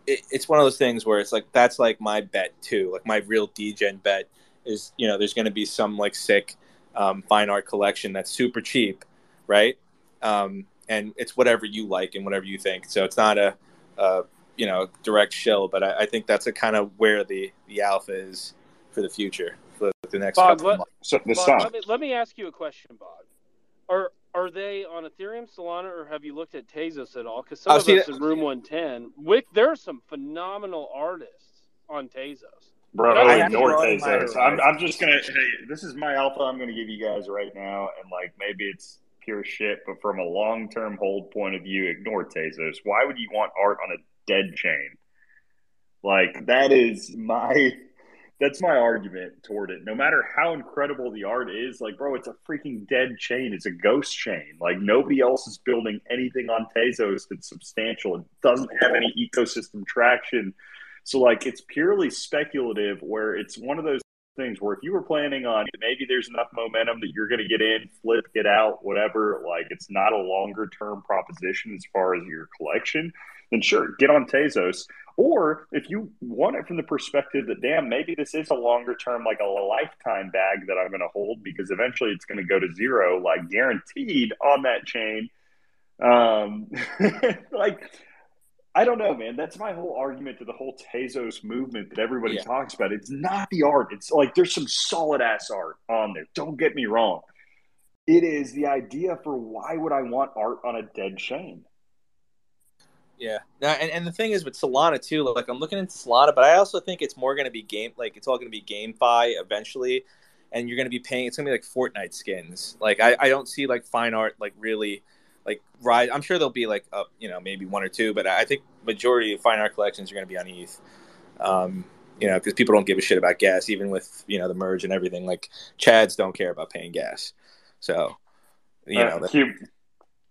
it, it's one of those things where it's like that's like my bet too. Like my real degen bet is you know there's going to be some like sick um, fine art collection that's super cheap, right? Um, and it's whatever you like and whatever you think. So it's not a, a you know direct shill, but I, I think that's a kind of where the the alpha is for the future for the next Bob, couple what- of months. So the Bob, let, me, let me ask you a question, Bob. Are are they on Ethereum, Solana, or have you looked at Tezos at all? Because some Oh, of see, us in Room 110, Wick, there are some phenomenal artists on Tezos. Bro, I I have ignore broadened my Tezos. I'm. I'm just gonna. Hey, this is my alpha. I'm gonna give you guys right now, and like maybe it's pure shit, but from a long term hold point of view, ignore Tezos. Why would you want art on a dead chain? Like that is my. That's my argument toward it. No matter how incredible the art is, like, bro, it's a freaking dead chain. It's a ghost chain. Like, nobody else is building anything on Tezos that's substantial. It doesn't have any ecosystem traction. So like it's purely speculative where it's one of those things where if you were planning on maybe there's enough momentum that you're going to get in, flip, get out, whatever, like it's not a longer term proposition as far as your collection, then sure, get on Tezos. Or if you want it from the perspective that damn, maybe this is a longer term, like a lifetime bag that I'm going to hold because eventually it's going to go to zero, like guaranteed on that chain. Um, [LAUGHS] like I don't know, man. That's my whole argument to the whole Tezos movement that everybody Yeah. talks about. It's not the art. It's like there's some solid ass art on there. Don't get me wrong. It is the idea for why would I want art on a dead chain? Yeah. Now, and, and the thing is with Solana too, like I'm looking into Solana, but I also think it's more going to be game, like it's all going to be GameFi eventually, and you're going to be paying. It's going to be like Fortnite skins. Like I, I don't see like fine art like really like rise. I'm sure there'll be like up, you know, maybe one or two, but I think majority of fine art collections are going to be on ETH. Um, you know, because people don't give a shit about gas, even with you know the merge and everything. Like Chads don't care about paying gas, so you know. Uh, that- Q,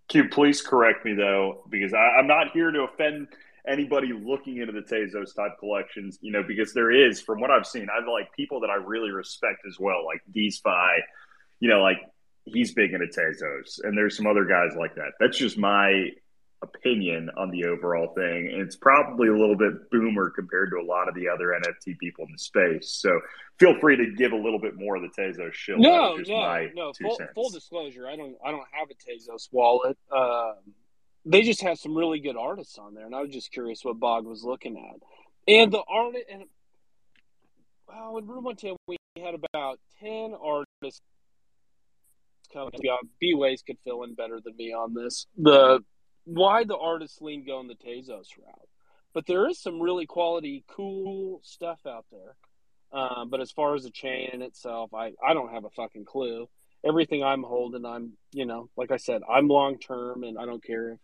Q, please correct me though, because I, I'm not here to offend anybody looking into the Tezos type collections. You know, because there is, from what I've seen, I like people that I really respect as well, like DeSpy. You know, like he's big into Tezos, and there's some other guys like that. That's just my opinion on the overall thing, and it's probably a little bit boomer compared to a lot of the other NFT people in the space. So feel free to give a little bit more of the Tezos. That No, no, no. Full, full disclosure, I don't, I don't have a Tezos wallet. Um, they just have some really good artists on there, and I was just curious what Bog was looking at. And the art, and well, in Room One Ten, we had about ten artists coming. B Ways could fill in better than me on this. The why the artists lean go in the Tezos route, but there is some really quality, cool stuff out there. Um, but as far as the chain in itself, I, I don't have a fucking clue. Everything I'm holding, I'm, you know, like I said, I'm long term and I don't care if,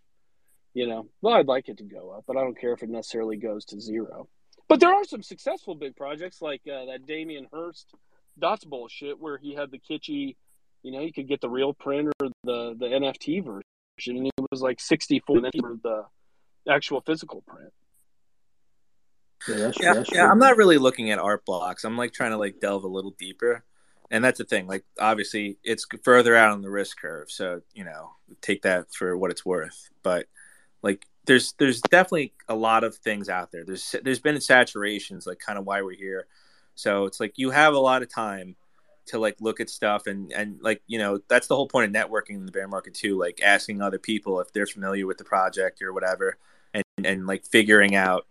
you know, well, I'd like it to go up, but I don't care if it necessarily goes to zero. But there are some successful big projects like uh, that Damien Hirst dots bullshit where he had the kitschy, you know, you could get the real print or the, the NFT version and it was like 64 for the actual physical print. Yeah, that's, yeah, that's yeah. I'm not really looking at art blocks. I'm like trying to like delve a little deeper, and that's the thing. Like obviously, it's further out on the risk curve, so you know, take that for what it's worth. But like, there's there's definitely a lot of things out there. There's there's been saturations, like kind of why we're here. So it's like you have a lot of time to like look at stuff and and like you know that's the whole point of networking in the bear market too like asking other people if they're familiar with the project or whatever and and like figuring out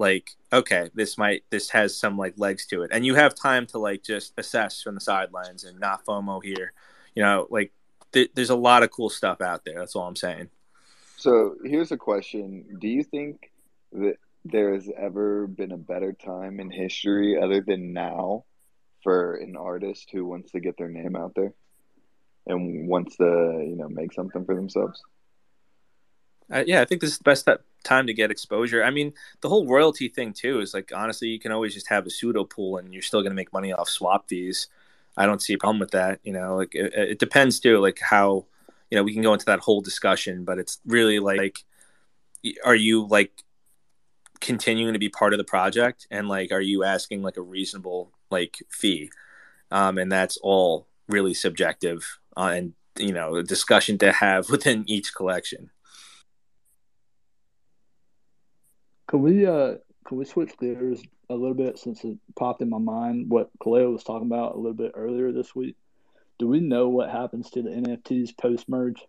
like okay this might this has some like legs to it. And you have time to like just assess from the sidelines and not fomo here. You know like th- there's a lot of cool stuff out there. That's all i'm saying. So here's a question: Do you think that there has ever been a better time in history other than now for an artist who wants to get their name out there and wants to, you know, make something for themselves? uh, yeah i think this is the best time to get exposure. I mean the whole royalty thing too is like honestly you can always just have a sudo pool and you're still going to make money off swap fees. I don't see a problem with that you know like it, it depends too like how you know we can go into that whole discussion but it's really like are you like continuing to be part of the project? And like are you asking like a reasonable like fee um and that's all really subjective uh, and you know a discussion to have [LAUGHS] within each collection Can we uh can we switch gears a little bit since it popped in my mind what Kaleo was talking about a little bit earlier this week? Do we know what happens to the NFTs post merge?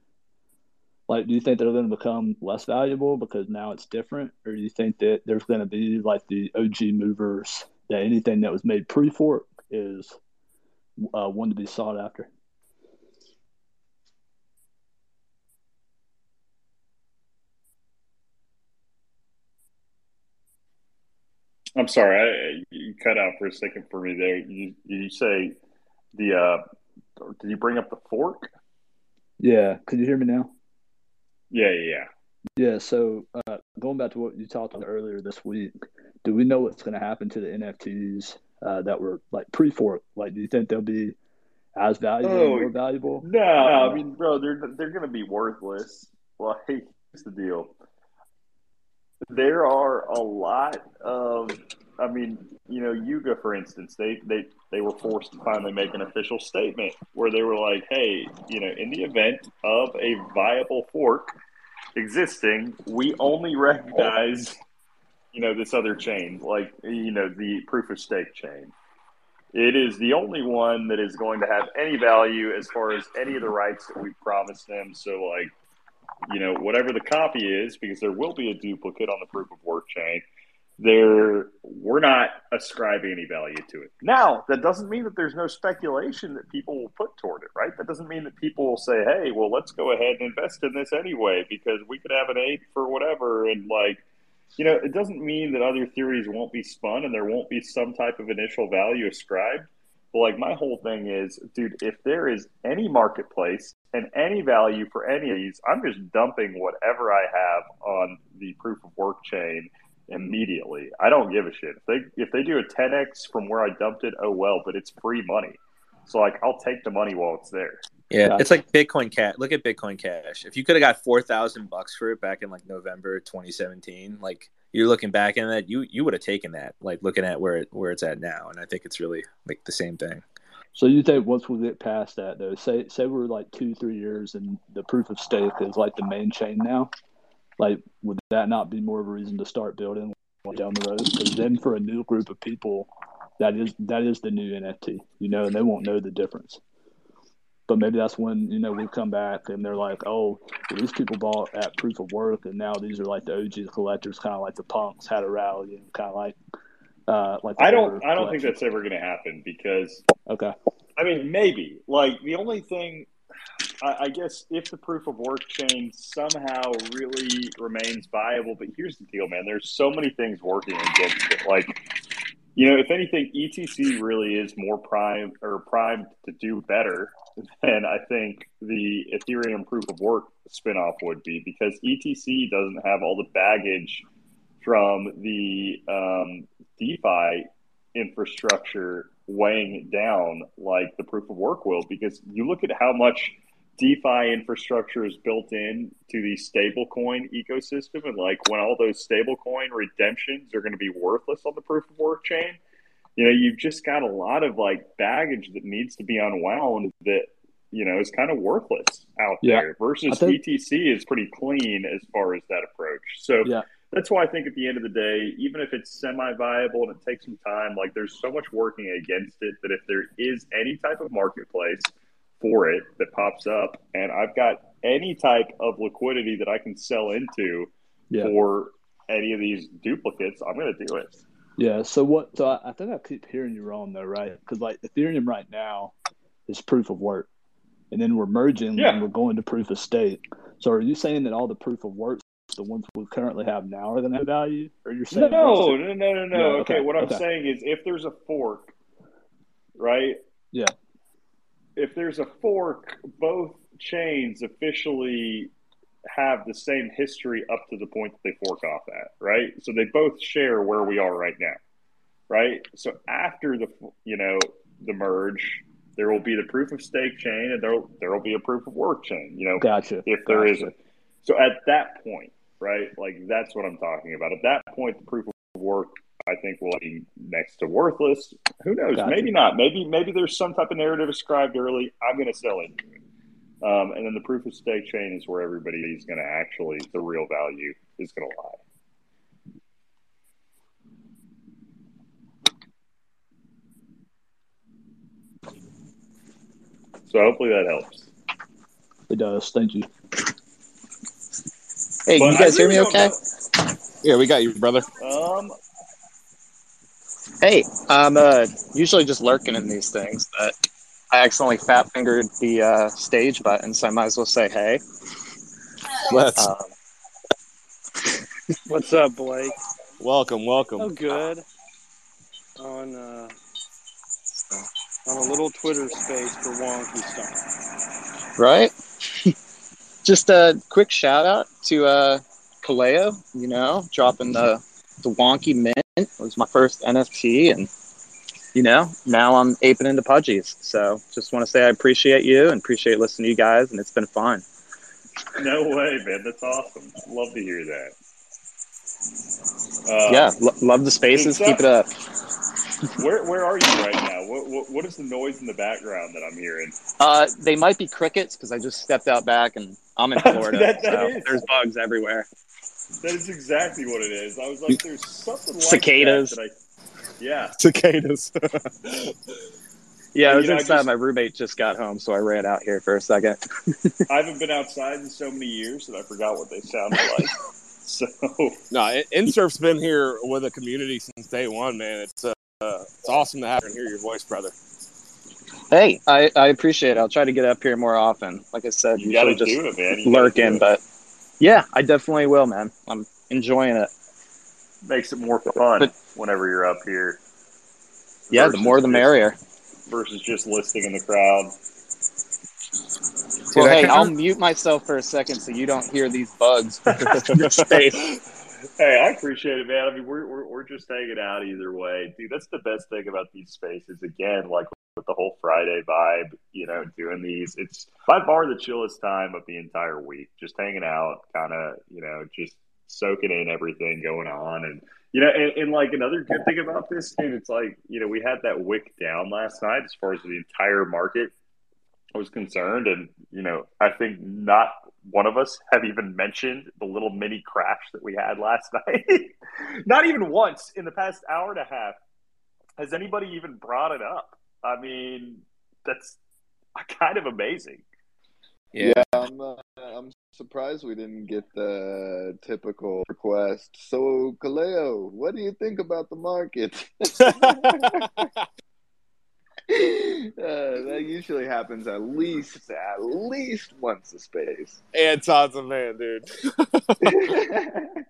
Like, do you think they're going to become less valuable because now it's different, or do you think that there's going to be like the OG movers that anything that was made pre fork is uh, one to be sought after. I'm sorry, I, you cut out for a second for me there. You, you say the uh, did you bring up the fork? Yeah, could you hear me now? Yeah, yeah yeah. So uh, going back to what you talked about earlier this week, do we know what's going to happen to the NFTs uh, that were like pre-fork? Like, do you think they'll be as valuable, Oh, more valuable? No, I mean, bro, they're they're going to be worthless. [LAUGHS] Like, here's the deal. There are a lot of, I mean, you know, Yuga, for instance, they they they were forced to finally make an official statement where they were like, hey, you know, in the event of a viable fork existing, we only recognize, you know, this other chain, like you know, the proof of stake chain. It is the only one that is going to have any value as far as any of the rights that we promised them. So, like, you know, whatever the copy is, because there will be a duplicate on the proof of work chain, there we're not ascribing any value to it. Now, that doesn't mean that there's no speculation that people will put toward it, right? That doesn't mean that people will say, "Hey, well, let's go ahead and invest in this anyway because we could have an eight for whatever," and like you know, it doesn't mean that other theories won't be spun and there won't be some type of initial value ascribed. But like my whole thing is, dude, if there is any marketplace and any value for any of these, I'm just dumping whatever I have on the proof of work chain immediately. I don't give a shit. If they if they do a 10x from where I dumped it, oh well, but it's free money. So like I'll take the money while it's there. Yeah, Gotcha. it's like Bitcoin Cash. Look at Bitcoin Cash. If you could have got four thousand bucks for it back in like November 2017, like you're looking back in that, you you would have taken that. Like looking at where it where it's at now, and I think it's really like the same thing. So you think once we get past that, though, say say we're like two, three years, and the proof of stake is like the main chain now, like would that not be more of a reason to start building down the road? Because then for a new group of people, that is that is the new NFT, you know, and they won't know the difference. But maybe that's when you know we come back and they're like, oh, well, these people bought at proof of work, and now these are like the OG collectors, kind of like the punks had a rally, and kind of like. Uh, like I don't I don't think that's ever going to happen because okay. I mean, maybe. Like the only thing, I, guess, if the proof of work chain somehow really remains viable, but here's the deal, man. There's so many things working against it. Like, you know, if anything, ETC really is more prime or primed to do better than I think the Ethereum proof of work spinoff would be because ETC doesn't have all the baggage from the um, DeFi infrastructure weighing it down like the proof of work will because you look at how much DeFi infrastructure is built in to the stablecoin ecosystem and like when all those stablecoin redemptions are going to be worthless on the proof of work chain you know you've just got a lot of like baggage that needs to be unwound that you know is kind of worthless out Yeah. there versus think- ETC is pretty clean as far as that approach so Yeah. that's why I think at the end of the day, even if it's semi-viable and it takes some time, like there's so much working against it that if there is any type of marketplace for it that pops up, and I've got any type of liquidity that I can sell into Yeah. for any of these duplicates, I'm going to do it. Yeah. So what? So I, I think I keep hearing you wrong though, right? Because like Ethereum right now is proof of work, and then we're merging Yeah. and we're going to proof of stake. So are you saying that all the proof of work, the ones we currently have now, are going to have value, or you're saying No, no, no, no, no. Yeah, okay. okay, what I'm okay. saying is, if there's a fork, right? Yeah. If there's a fork, both chains officially have the same history up to the point that they fork off at, right? So they both share where we are right now, right? So after the, you know, the merge, there will be the proof of stake chain, and there there will be a proof of work chain. You know, Gotcha. if there is Gotcha. a so at that point right like that's what i'm talking about at that point the proof of work i think will be next to worthless who knows Gotcha. maybe not maybe maybe there's some type of narrative ascribed early i'm going to sell it um, and then the proof of stake chain is where everybody is going to actually the real value is going to lie so hopefully that helps It does. Thank you. Hey, But you I guys hear me really don't okay? Yeah, we got you, brother. um Hey, I'm uh, usually just lurking in these things, but I accidentally fat fingered the uh, stage button, so I might as well say hey. Let's Um, [LAUGHS] What's up, Blake? welcome, welcome. Oh, good. on uh, on a little Twitter space for Wonky stuff. right? [LAUGHS] Just a quick shout out to uh, Kaleo, you know, dropping the, the wonky mint. It was my first NFT, and, you know, now I'm aping into pudgies. So just want to say I appreciate you and appreciate listening to you guys, and it's been fun. No way, man. That's awesome. Love to hear that. Uh, yeah, lo- love the spaces. Keep it up. [LAUGHS] Where Where are you right now? What, what What is the noise in the background that I'm hearing? Uh, they might be crickets because I just stepped out back and I'm in [LAUGHS] Florida. That- that so there's bugs everywhere. That is exactly what it is. I was like, there's something like Cicadas. That, that I, yeah. Cicadas. [LAUGHS] Yeah, I You was know, I inside. just- My roommate just got home, so I ran out here for a second. [LAUGHS] I haven't been outside in so many years that I forgot what they sounded like. [LAUGHS] so no, Insurf's been here with a community since day one, man. It's uh, it's awesome to have and hear your voice, brother. Hey, I, I appreciate it. I'll try to get up here more often. Like I said, you got to usually do just it, man. You gotta do lurking, it. but yeah, I definitely will, man. I'm enjoying it. makes it more fun But- whenever you're up here. Yeah, the more the just- merrier. Versus just listening in the crowd. Well, Dude, hey, I'll mute myself for a second so you don't hear these bugs [LAUGHS] in. Hey, I appreciate it, man. I mean, we're, we're we're just hanging out either way, dude. That's the best thing about these spaces. Again, like with the whole Friday vibe, you know, doing these, it's by far the chillest time of the entire week. Just hanging out, kind of, you know, just soaking in everything going on, and you know, and, and like another good thing about this, dude, it's like you know, we had that wick down last night as far as the entire market was concerned, and you know, I think not one of us have even mentioned the little mini crash that we had last [LAUGHS] night. not even once in the past hour and a half has anybody even brought it up. I mean, that's [LAUGHS] kind of amazing. Yeah. Yeah, I'm, uh, I'm surprised we didn't get the typical request. So, Kaleo, what do you think about the market? [LAUGHS] Uh, that usually happens at least at least once a space. And Todd's a man, dude. [LAUGHS]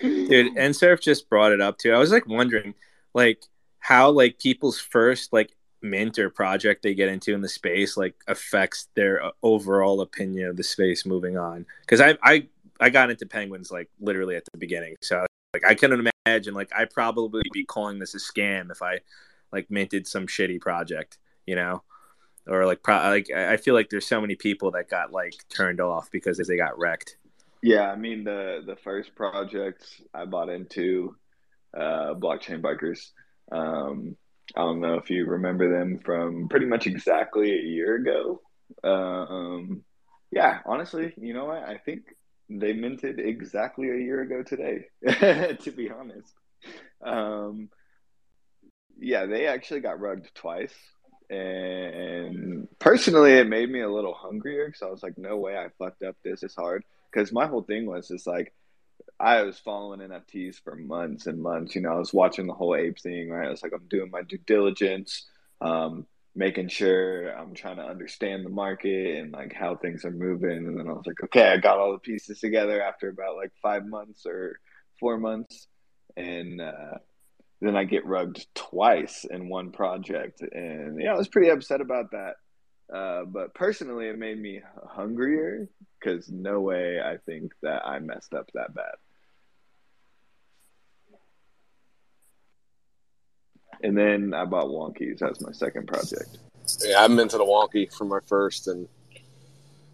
dude and surf just brought it up too i was like wondering like how like people's first like mint or project they get into in the space like affects their uh, overall opinion of the space moving on. Because i i i got into penguins like literally at the beginning. So like i couldn't imagine like i probably be calling this a scam if i like minted some shitty project you know? Or like pro- like i feel like there's so many people that got like turned off because they got wrecked. Yeah, I mean the the first project I bought into, uh, blockchain bikers. Um, I don't know if you remember them from pretty much exactly a year ago. Uh, um, yeah, honestly, you know what? I think they minted exactly a year ago today. [LAUGHS] to be honest, um, yeah, they actually got rugged twice. And personally, it made me a little hungrier because I was like, no way I fucked up this this hard. Because my whole thing was just like, I was following NFTs for months and months. You know, I was watching the whole ape thing, right? I was like, I'm doing my due diligence, um, making sure I'm trying to understand the market and like how things are moving. And then I was like, okay, I got all the pieces together after about like five months or four months. And uh, then I get rugged twice in one project. And yeah, I was pretty upset about that. Uh, but personally, it made me hungrier because no way I think that I messed up that bad. And then I bought Wonkies as my second project. Yeah, I've been to the wonky for my first and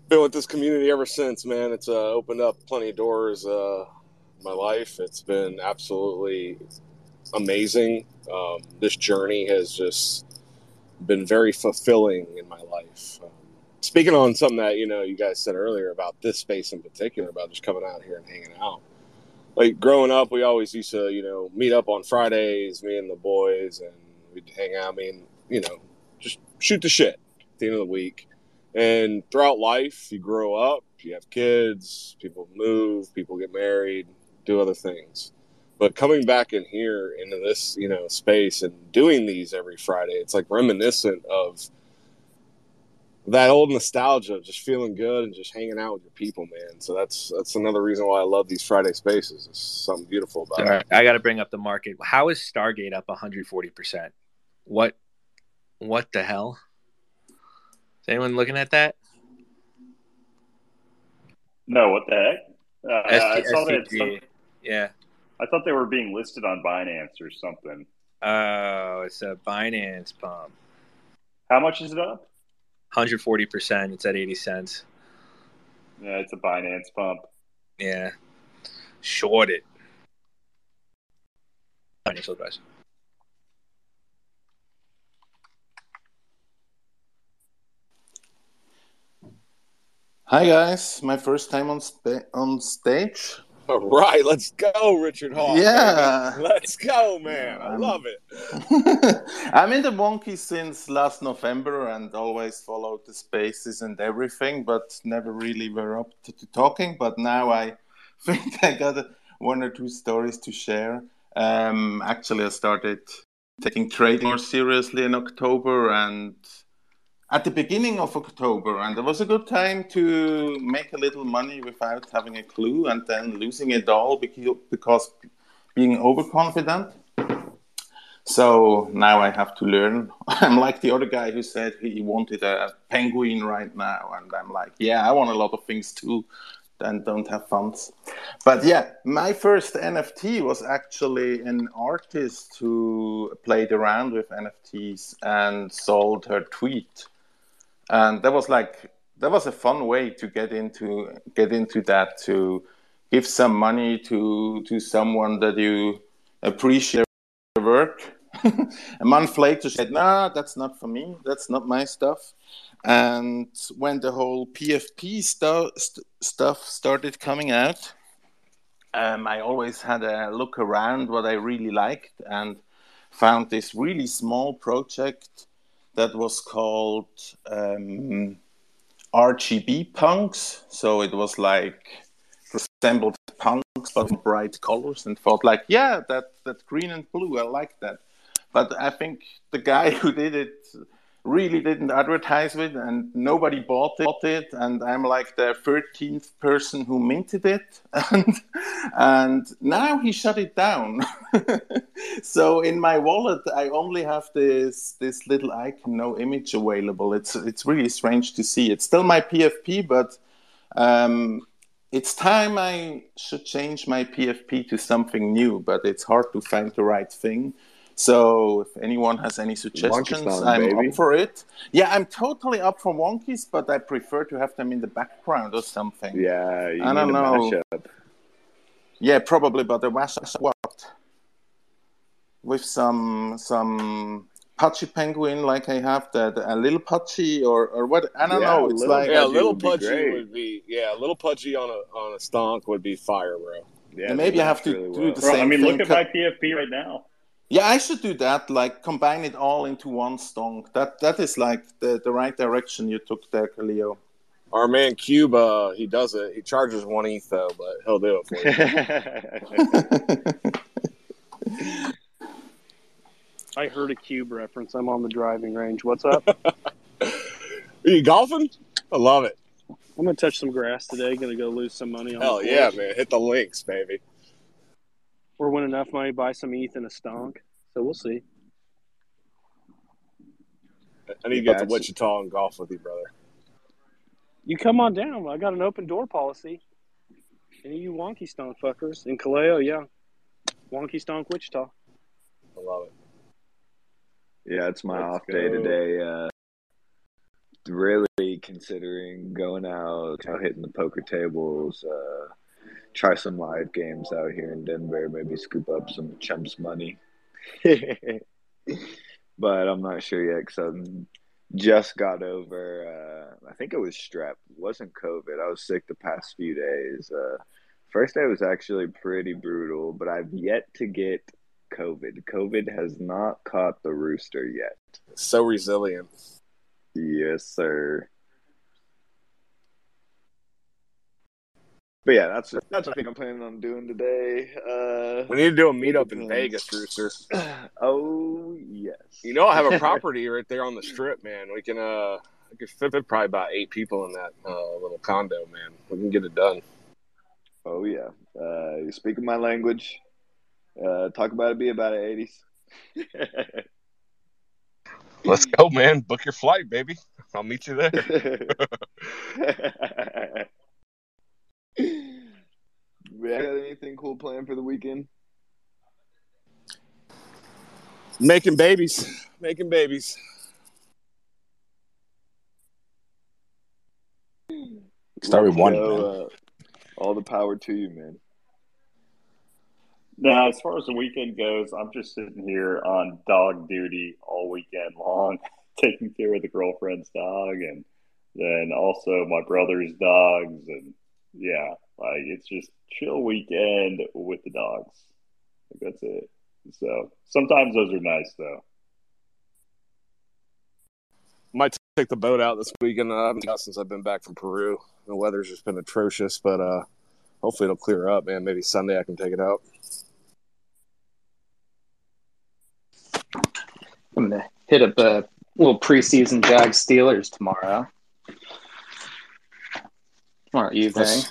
been with this community ever since, man. It's uh, opened up plenty of doors uh, my life. It's been absolutely amazing. Um, this journey has just been very fulfilling in my life. Um, speaking on something that you know you guys said earlier about this space in particular, about just coming out here and hanging out. Like growing up, we always used to you know meet up on Fridays, me and the boys, and we'd hang out. I mean, you know, just shoot the shit at the end of the week. And throughout life, you grow up, you have kids, people move, people get married, do other things. But coming back in here into this, you know, space and doing these every Friday, it's like reminiscent of that old nostalgia, just feeling good and just hanging out with your people, man. So that's that's another reason why I love these Friday spaces. It's something beautiful about All it. right, I got to bring up the market. How is Stargate up 140 percent? What? What the hell? Is anyone looking at that? No, what the heck? Uh, I ST- saw that. Some, Yeah. I thought they were being listed on Binance or something. Oh, it's a Binance pump. How much is it up? 140 percent. It's at 80 cents. Yeah, it's a Binance pump. Yeah. Shorted. Financial advice. Hi guys, my first time on sta- on stage. All right, let's go, Richard Hall. Yeah. baby. [LAUGHS] let's go, man. I love it. [LAUGHS] I'm in the monkey since last November and always followed the spaces and everything, but never really were up to, to talking. But now I [LAUGHS] think I got a, one or two stories to share. Um, actually, I started taking trading more seriously in October and at the beginning of October, and it was a good time to make a little money without having a clue and then losing it all because, being overconfident. So now I have to learn. [LAUGHS] I'm like the other guy who said he wanted a penguin right now, and I'm like, yeah, I want a lot of things too, and don't have funds. But yeah, my first NFT was actually an artist who played around with NFTs and sold her tweet and that was like that was a fun way to get into get into that to give some money to to someone that you appreciate their work. [LAUGHS] A month later she said nah that's not for me. That's not my stuff. And when the whole pfp stu- st- stuff started coming out um, i always had a look around what i really liked and found this really small project that was called um, RGB punks. So it was like resembled punks but bright colors, and thought like, yeah, that that green and blue, I like that. But I think the guy [LAUGHS] who did it really didn't advertise it, and nobody bought it. And I'm like the 13th person who minted it, [LAUGHS] and and now he shut it down. [LAUGHS] so in my wallet, I only have this this little icon, no image available. It's it's really strange to see. It's still my PFP, but um, it's time I should change my PFP to something new. But it's hard to find the right thing. So if anyone has any suggestions, Wonkistan, I'm baby. up for it. Yeah, I'm totally up for wonkies, but I prefer to have them in the background or something. Yeah, you I don't a know. mashup. Yeah, probably, but a wash what? With some some pudgy penguin like I have that a little pudgy or or what? I don't Yeah, know. It's little like yeah, pudgy little would be pudgy would be yeah, a little pudgy on a on a stonk would be fire, bro. Yeah, maybe I have to really do well. the Bro, same I mean, thing. look at my PFP right now. Yeah, I should do that. Like combine it all into one stonk. That that is like the the right direction you took there, Khalil. Our man Cube, uh, he does it. He charges one ETH though, but he'll do it for you. [LAUGHS] I heard a cube reference. I'm on the driving range. What's up? [LAUGHS] Are you golfing? I love it. I'm gonna touch some grass today. Gonna go lose some money on. Hell the yeah, man! Hit the links, baby. Or win enough money, buy some ETH and a stonk. So we'll see. I need to Yeah, get to Wichita and golf with you, brother. You come on down. I got an open door policy. Any of you wonky stonk fuckers in Kaleo, yeah. Wonky stonk Wichita. I love it. Yeah, it's my Let's off day go. today. Uh, really considering going out, out hitting the poker tables, uh, try some live games out here in Denver, maybe scoop up some chumps money. [LAUGHS] but I'm not sure yet because I just got over. Uh, I think it was strep. It wasn't COVID. I was sick the past few days. Uh, first day was actually pretty brutal, but I've yet to get COVID. COVID has not caught the rooster yet. So resilient. Yes, sir. But yeah, that's that's what I think I'm planning on doing today. Uh, We need to do a meetup in. Vegas, Rooster. [CLEARS THROAT] oh yes. You know, I have a [LAUGHS] property right there on the strip, man. We can uh I could fit probably about eight people in that uh, little condo, man. We can get it done. Oh yeah. Uh, you speak my language. Uh, talk about it. Be about it. 80s. [LAUGHS] Let's go, man. Book your flight, baby. I'll meet you there. [LAUGHS] Yeah, got anything cool planned for the weekend? Making babies. Making babies. Start with one. man. uh, all the power to you, man. Now, as far as the weekend goes, I'm just sitting here on dog duty all weekend long, [LAUGHS] taking care of the girlfriend's dog and then also my brother's dogs. And yeah, like it's just chill weekend with the dogs. Like, that's it. So sometimes those are nice, though. Might take the boat out this weekend. I haven't got since I've been back from Peru. The weather's just been atrocious, but uh, hopefully it'll clear up, man. Maybe Sunday I can take it out. I'm gonna hit up a little preseason Jag Steelers tomorrow. Tomorrow evening. Let's,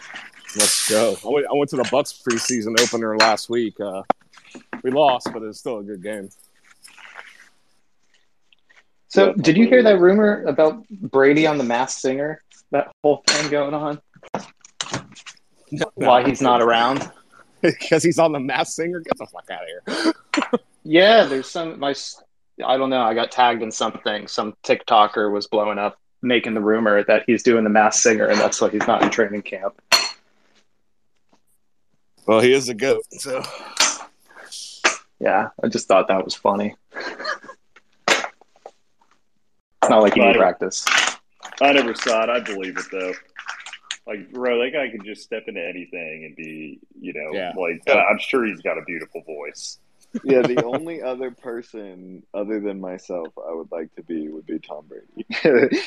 let's go. I went, I went to the Bucs preseason opener last week. Uh, we lost, but it's still a good game. So, did you hear that rumor about Brady on the Masked Singer? That whole thing going on. Why he's not around? [LAUGHS] because he's on the Masked Singer. Get the fuck out of here. [LAUGHS] Yeah, there's some my I don't know. I got tagged in something. Some TikToker was blowing up, making the rumor that he's doing the Masked Singer, and that's why he's not in training camp. Well, he is a goat. So Yeah, I just thought that was funny. it's not like he Right. can practice. I never saw it. I believe it, though. Like, bro, that guy can just step into anything and be, you know, Yeah. like, Yeah. I'm sure he's got a beautiful voice. Yeah, the [LAUGHS] only other person other than myself I would like to be would be Tom Brady.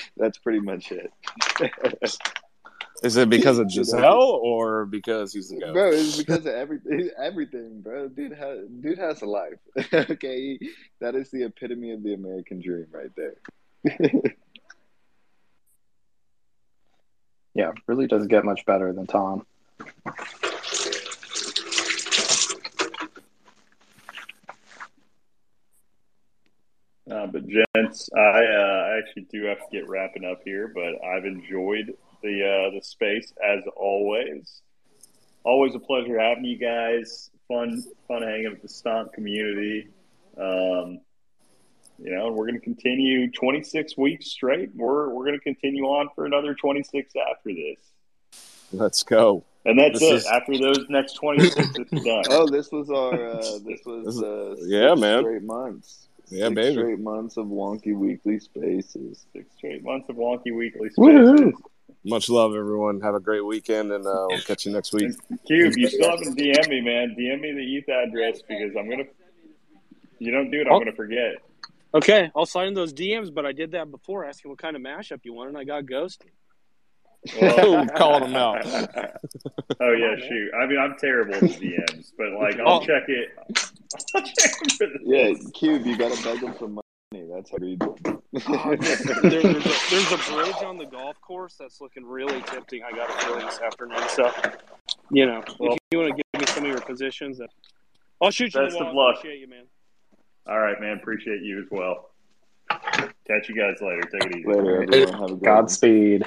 [LAUGHS] That's pretty much it. [LAUGHS] is it because of [LAUGHS] You? Gisele or because he's the goat? Bro, it's because of everything. Everything, bro. Dude has dude has a life. [LAUGHS] okay, that is the epitome of the American dream, right there. [LAUGHS] Yeah, really doesn't get much better than Tom. Uh, but gents, I uh, actually do have to get wrapping up here, but I've enjoyed the uh, the space as always. Always a pleasure having you guys. Fun, fun hanging with the stonk community. Um, you know, we're going to continue 26 weeks straight. We're we're going to continue on for another 26 after this, Let's go. and that's This it. is- After those next 26, it's done. [LAUGHS] Oh, this was our uh, [LAUGHS] this was This is- uh, yeah, man. straight months. Yeah, Six baby. Straight months of wonky weekly spaces. Six straight months of wonky weekly Woohoo! Spaces. Much love, everyone. Have a great weekend, and uh, we'll catch you next week. Cube, you still haven't DM me, man. DM me the ETH address because I'm gonna. You don't do it, I'm Oh. gonna forget. Okay, I'll slide in those DMs, but I did that before, asking what kind of mashup you want, and I got ghosted. Boom, [LAUGHS] calling them out. [LAUGHS] oh yeah, shoot. I mean, I'm terrible at DMs, but like I'll Oh. check it. [LAUGHS] I'll check for Yeah, Cube, you gotta beg them for money. That's how you do. There, there's, a, there's a bridge on the golf course that's looking really tempting. I got a feeling this afternoon. So, you know, Well- if you want to give me some of your positions, then I'll shoot you Best the of wall. luck. Appreciate you, man. All right, man. Appreciate you as well. Catch you guys later. Take it easy. Later, everyone. Have a good one. Godspeed.